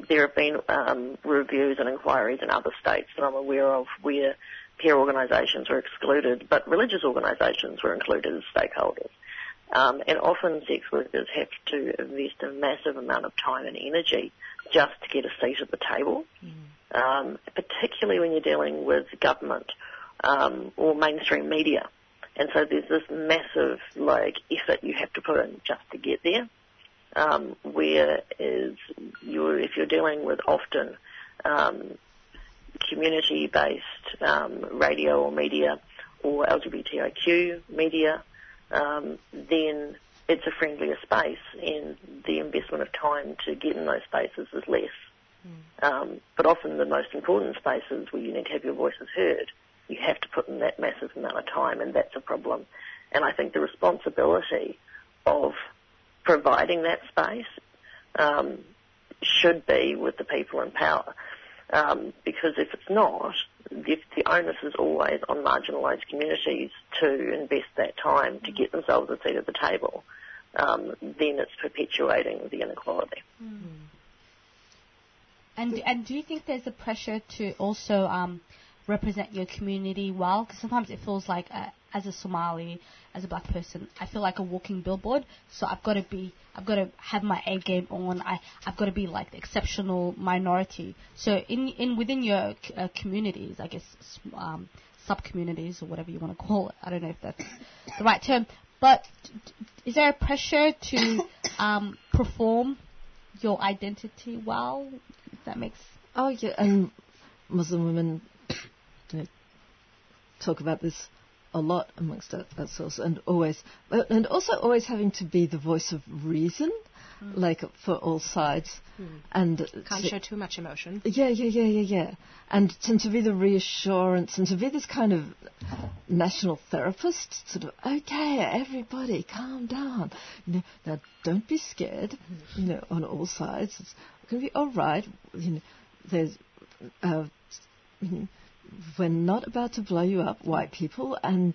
there have been um, reviews and inquiries in other states that I'm aware of where peer organisations were excluded, but religious organisations were included as stakeholders. Um, and often sex workers have to invest a massive amount of time and energy just to get a seat at the table, mm. um, particularly when you're dealing with government um, or mainstream media. And so there's this massive like effort you have to put in just to get there. Um, whereas you're, if you're dealing with often um, community-based um, radio or media or LGBTIQ media, um, then it's a friendlier space and the investment of time to get in those spaces is less. Mm. Um, but often the most important spaces where you need to have your voices heard, you have to put in that massive amount of time and that's a problem. And I think the responsibility of providing that space um, should be with the people in power. Um, because if it's not, if the onus is always on marginalised communities to invest that time to get themselves a seat at the table, um, then it's perpetuating the inequality. Mm. And and do you think there's a pressure to also um, represent your community well? Because sometimes it feels like uh, as a Somali, as a black person, I feel like a walking billboard. So I've got to be, I've got to have my A game on. I, I've got to be like the exceptional minority. So in, in within your uh, communities, I guess um, sub communities or whatever you want to call it. I don't know if that's the right term. But is there a pressure to (coughs) um, perform your identity well? If that makes. Oh yeah, and Muslim women talk about this a lot amongst ourselves, and always, and also always having to be the voice of reason, mm. like for all sides, mm. and can't show too much emotion. Yeah, yeah, yeah, yeah, yeah, and, and to be the reassurance, and to be this kind of national therapist, sort of, okay, everybody, calm down, you know, now don't be scared, you know, on all sides, it's going to be all right, you know, there's. Uh, you know, we're not about to blow you up, white people, and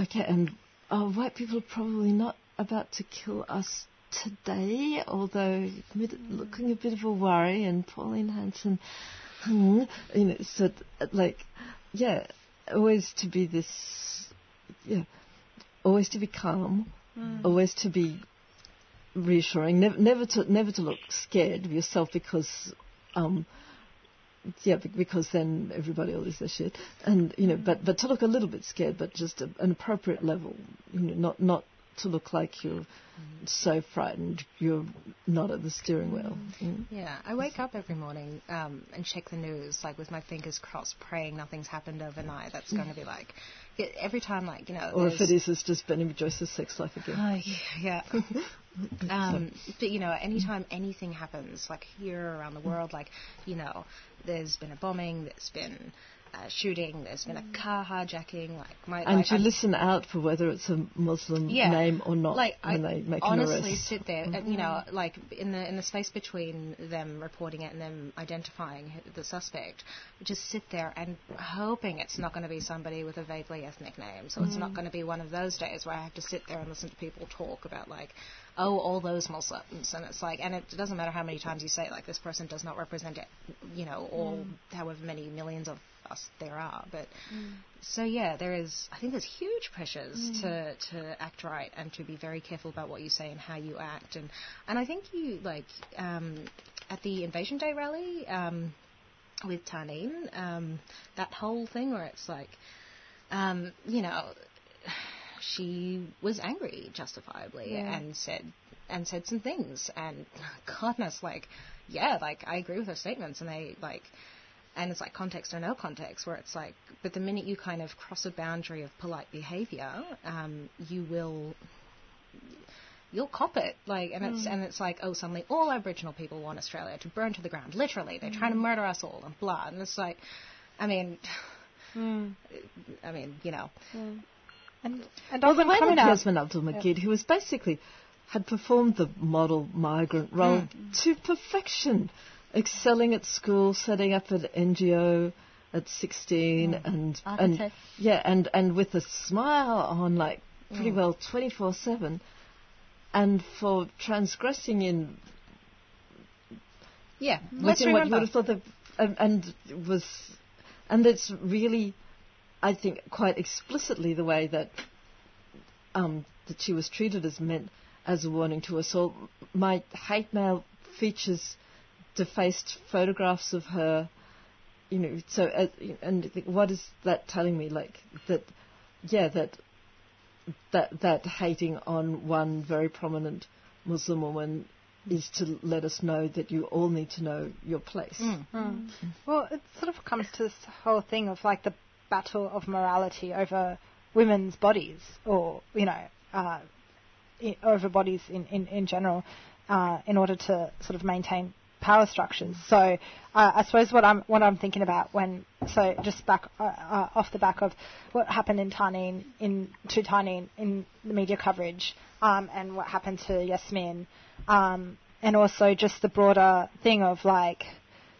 okay, and uh, white people are probably not about to kill us today, although looking a bit of a worry, and Pauline Hanson, hmm, you know, so like, yeah, always to be this, yeah, always to be calm, mm. always to be reassuring, never, never to never to look scared of yourself because. Um, yeah, because then everybody will lose their shit. And you know, but but to look a little bit scared, but just a, an appropriate level. You know, not not to look like you're so frightened you're not at the steering wheel. Mm. Yeah, I wake up every morning um, and check the news, like with my fingers crossed, praying nothing's happened overnight. That's going to be like every time, like you know. Or if it is, it's just Barnaby Joyce's sex life again. Oh yeah. yeah. (laughs) um, but you know, anytime anything happens, like here around the world, like you know, there's been a bombing, there's been uh, shooting. There's been a car hijacking. Like my, and like you listen out for whether it's a Muslim yeah, name or not like when I they make honestly an arrest. sit there, mm-hmm. and, you know, like in the in the space between them reporting it and them identifying the suspect, just sit there and hoping it's not going to be somebody with a vaguely ethnic name. So mm-hmm. it's not mm. going to be one of those days where I have to sit there and listen to people talk about like oh, all those Muslims, and it's like, and it doesn't matter how many times you say, like, this person does not represent, it, you know, all mm. however many millions of us there are. But mm. so yeah, there is. I think there's huge pressures mm. to to act right and to be very careful about what you say and how you act. And and I think you like um, at the Invasion Day rally um, with Tarneen, um, that whole thing where it's like, um, you know. She was angry, justifiably, yeah. and said and said some things. And (laughs) goodness, like, yeah, like I agree with her statements, and they like and it's like context or no context, where it's like, but the minute you kind of cross a boundary of polite behaviour, um, you will you'll cop it. Like, and it's hmm. and it's like, oh, suddenly all Aboriginal people want Australia to burn to the ground. Literally, they're trying to hmm. murder us all and blah. And it's like, I mean, hmm. (sighs) I mean, you know. And, and well, way coming Yassmin Abdel-Magied, who was basically had performed the model migrant role to perfection, excelling at school, setting up an NGO at 16, and and Architect. yeah, and and with a smile on, like pretty Mm. well 24/7, and for transgressing in Yeah, let's within what you would have thought that, and, and was, and it's really, I think, quite explicitly the way that um, that she was treated as meant as a warning to us all. My hate mail features defaced photographs of her. You know, so uh, and what is that telling me? Like that, yeah, that that that hating on one very prominent Muslim woman is to let us know that you all need to know your place. Mm. Well, it sort of comes to this whole thing of like the battle of morality over women's bodies, or you know, uh, over bodies in in, in general, uh, in order to sort of maintain power structures. So uh, I suppose what I'm what I'm thinking about when so just back uh, uh, off the back of what happened in Tarneen in to Tarneen in the media coverage, um, and what happened to Yassmin, um, and also just the broader thing of like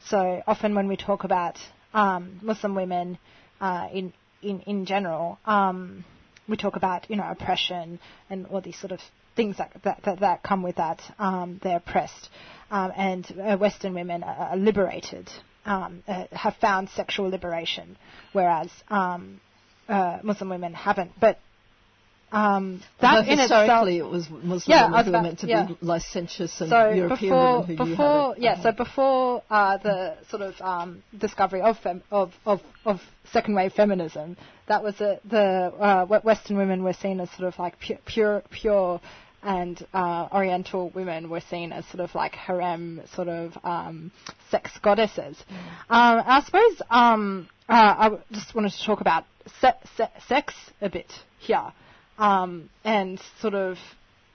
so often when we talk about um, Muslim women uh, in, in in general, um, we talk about you know oppression and all these sort of things that that, that, that come with that. Um, they're oppressed, um, and uh, Western women are, are liberated, um, uh, have found sexual liberation, whereas um, uh, Muslim women haven't. But um, that Although in historically itself, it was Muslim Yeah, women was who were meant to yeah. be licentious and so European before, women who before, yeah, so before uh, the sort of um, discovery of, fem- of of of second wave feminism, that was a, the uh, Western women were seen as sort of like pure, pure, pure and uh, Oriental women were seen as sort of like harem, sort of um, sex goddesses. Um, I suppose um, uh, I w- just wanted to talk about se- se- sex a bit here, um, and sort of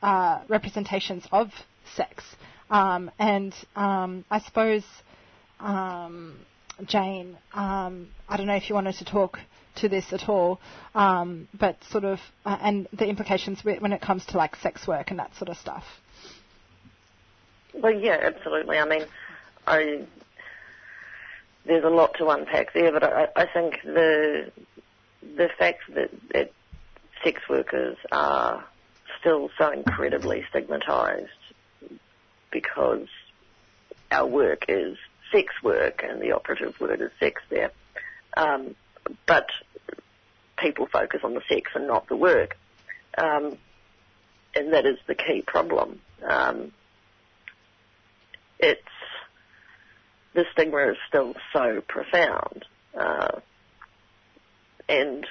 uh, representations of sex. Um, and um, I suppose, um, Jane, um, I don't know if you wanted to talk to this at all, but sort of, uh, and the implications when it comes to like sex work and that sort of stuff. Well, yeah, absolutely. I mean, I there's a lot to unpack there, but I, I think the the fact that sex workers are still so incredibly stigmatised because our work is sex work and the operative word is sex there. Um, but people focus on the sex and not the work. Um, and that is the key problem. Um, it's the stigma is still so profound, uh, and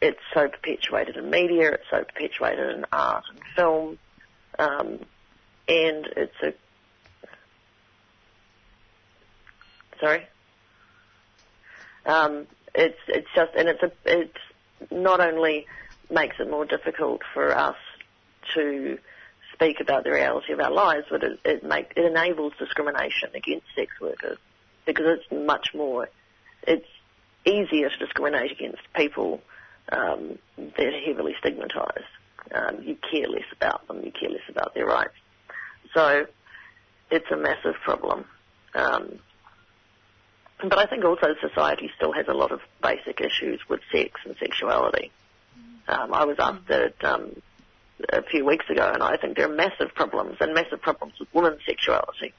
it's so perpetuated in media, it's so perpetuated in art and film, um, and it's a sorry. Um, it's it's just and it's a it's not only makes it more difficult for us to speak about the reality of our lives, but it it, make, it enables discrimination against sex workers because it's much more it's easier to discriminate against people um, that are heavily stigmatised. Um, you care less about them, you care less about their rights. So it's a massive problem. Um, but I think also society still has a lot of basic issues with sex and sexuality. Um, I was asked that um, a few weeks ago, and I think there are massive problems and massive problems with women's sexuality.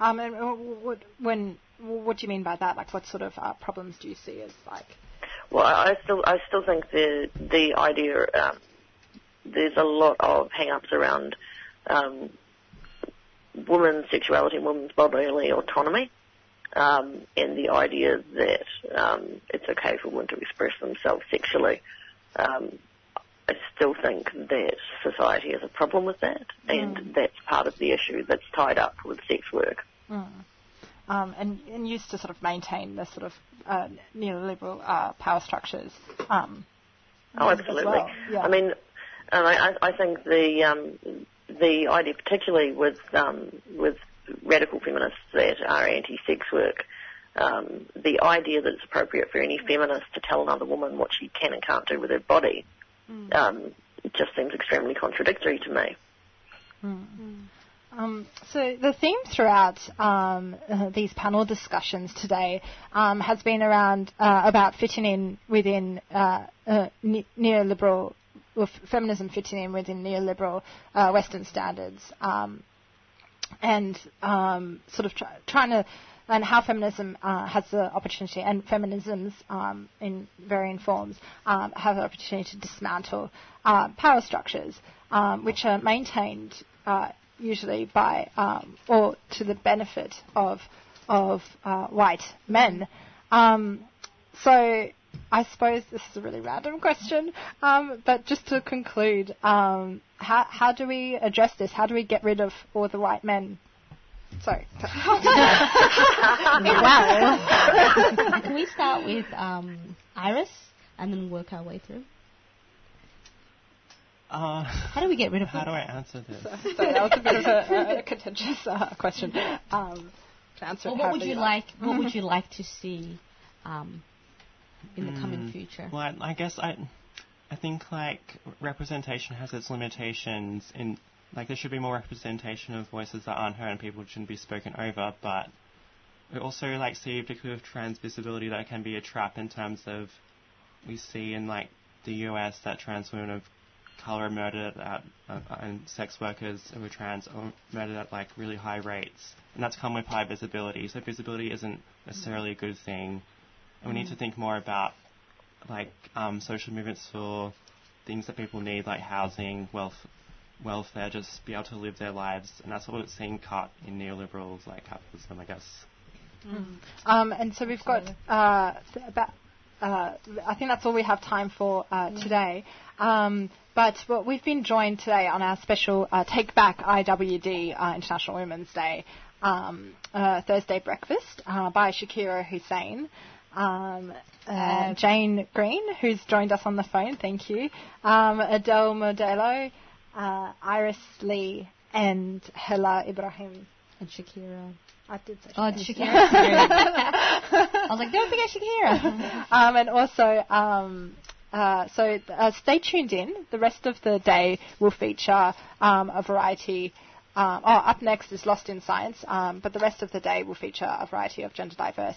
Um, and uh, what, when, what do you mean by that? Like, what sort of uh, problems do you see as like? Well, I still I still think the the idea um, there's a lot of hang-ups around um, women's sexuality and women's bodily autonomy, um, and the idea that um, it's okay for women to express themselves sexually. Um, I still think that society has a problem with that, and that's part of the issue that's tied up with sex work. Mm. Um, and, and used to sort of maintain the sort of uh, neoliberal uh, power structures. Um, Oh, absolutely. well. Yeah. I mean, And I, I think the um, the idea, particularly with um, with radical feminists that are anti-sex work, um, the idea that it's appropriate for any feminist to tell another woman what she can and can't do with her body, Mm. um, it just seems extremely contradictory to me. Um, so the theme throughout um, uh, these panel discussions today um, has been around uh, about fitting in within uh, uh, ne- neoliberal, f- feminism fitting in within neoliberal uh, Western standards, um, and um, sort of try, trying to and how feminism uh, has the opportunity, and feminisms um, in varying forms um, have the opportunity to dismantle uh, power structures, um, which are maintained uh, usually by um, or to the benefit of of uh, white men. Um, so I suppose this is a really random question, um, but just to conclude, um, how how do we address this? How do we get rid of all the white men? Sorry. (laughs) wow. Can we start with um, Iris and then work our way through? Uh, How do we get rid of How do I answer this? (laughs) Sorry, that was a bit of a, a contentious uh, question. Um, to answer Or what would you like. like? What would you (laughs) like to see um, in the coming Mm, future? Well, I, I guess I, I think like representation has its limitations. In like there should be more representation of voices that aren't heard and people shouldn't be spoken over. But we also like see particularly with trans visibility that can be a trap in terms of we see in like the US that trans women of color are murdered at uh, and sex workers who are trans are murdered at like really high rates, and that's come with high visibility. So visibility isn't necessarily a good thing. And we need to think more about like um, social movements for things that people need, like housing, wealth, welfare, just be able to live their lives, and that's what we're seeing cut in neoliberals like capitalism, I guess. Um, and so we've got uh, th- about. Uh, I think that's all we have time for uh, today. Um, but well, we've been joined today on our special uh, Take Back IWD uh, International Women's Day um, uh, Thursday breakfast uh, by Shakira Hussein. Um, uh, Jane Green, who's joined us on the phone, thank you. Um, Adele Murdolo, uh, Iris Lee, and Hala Ibrahim. And Shakira. I did say Oh, Shakira. did Shakira? (laughs) I was like, don't forget Shakira. (laughs) um, and also, um, uh, so uh, stay tuned in. The rest of the day will feature um, a variety. Um, oh, up next is Lost in Science, um, but the rest of the day will feature a variety of gender diverse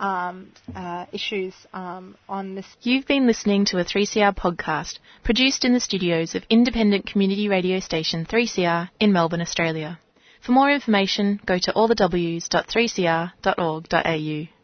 um, uh, issues um, on this. You've been listening to a 3CR podcast produced in the studios of independent community radio station 3CR in Melbourne, Australia. For more information, go to allthews.3cr.org.au.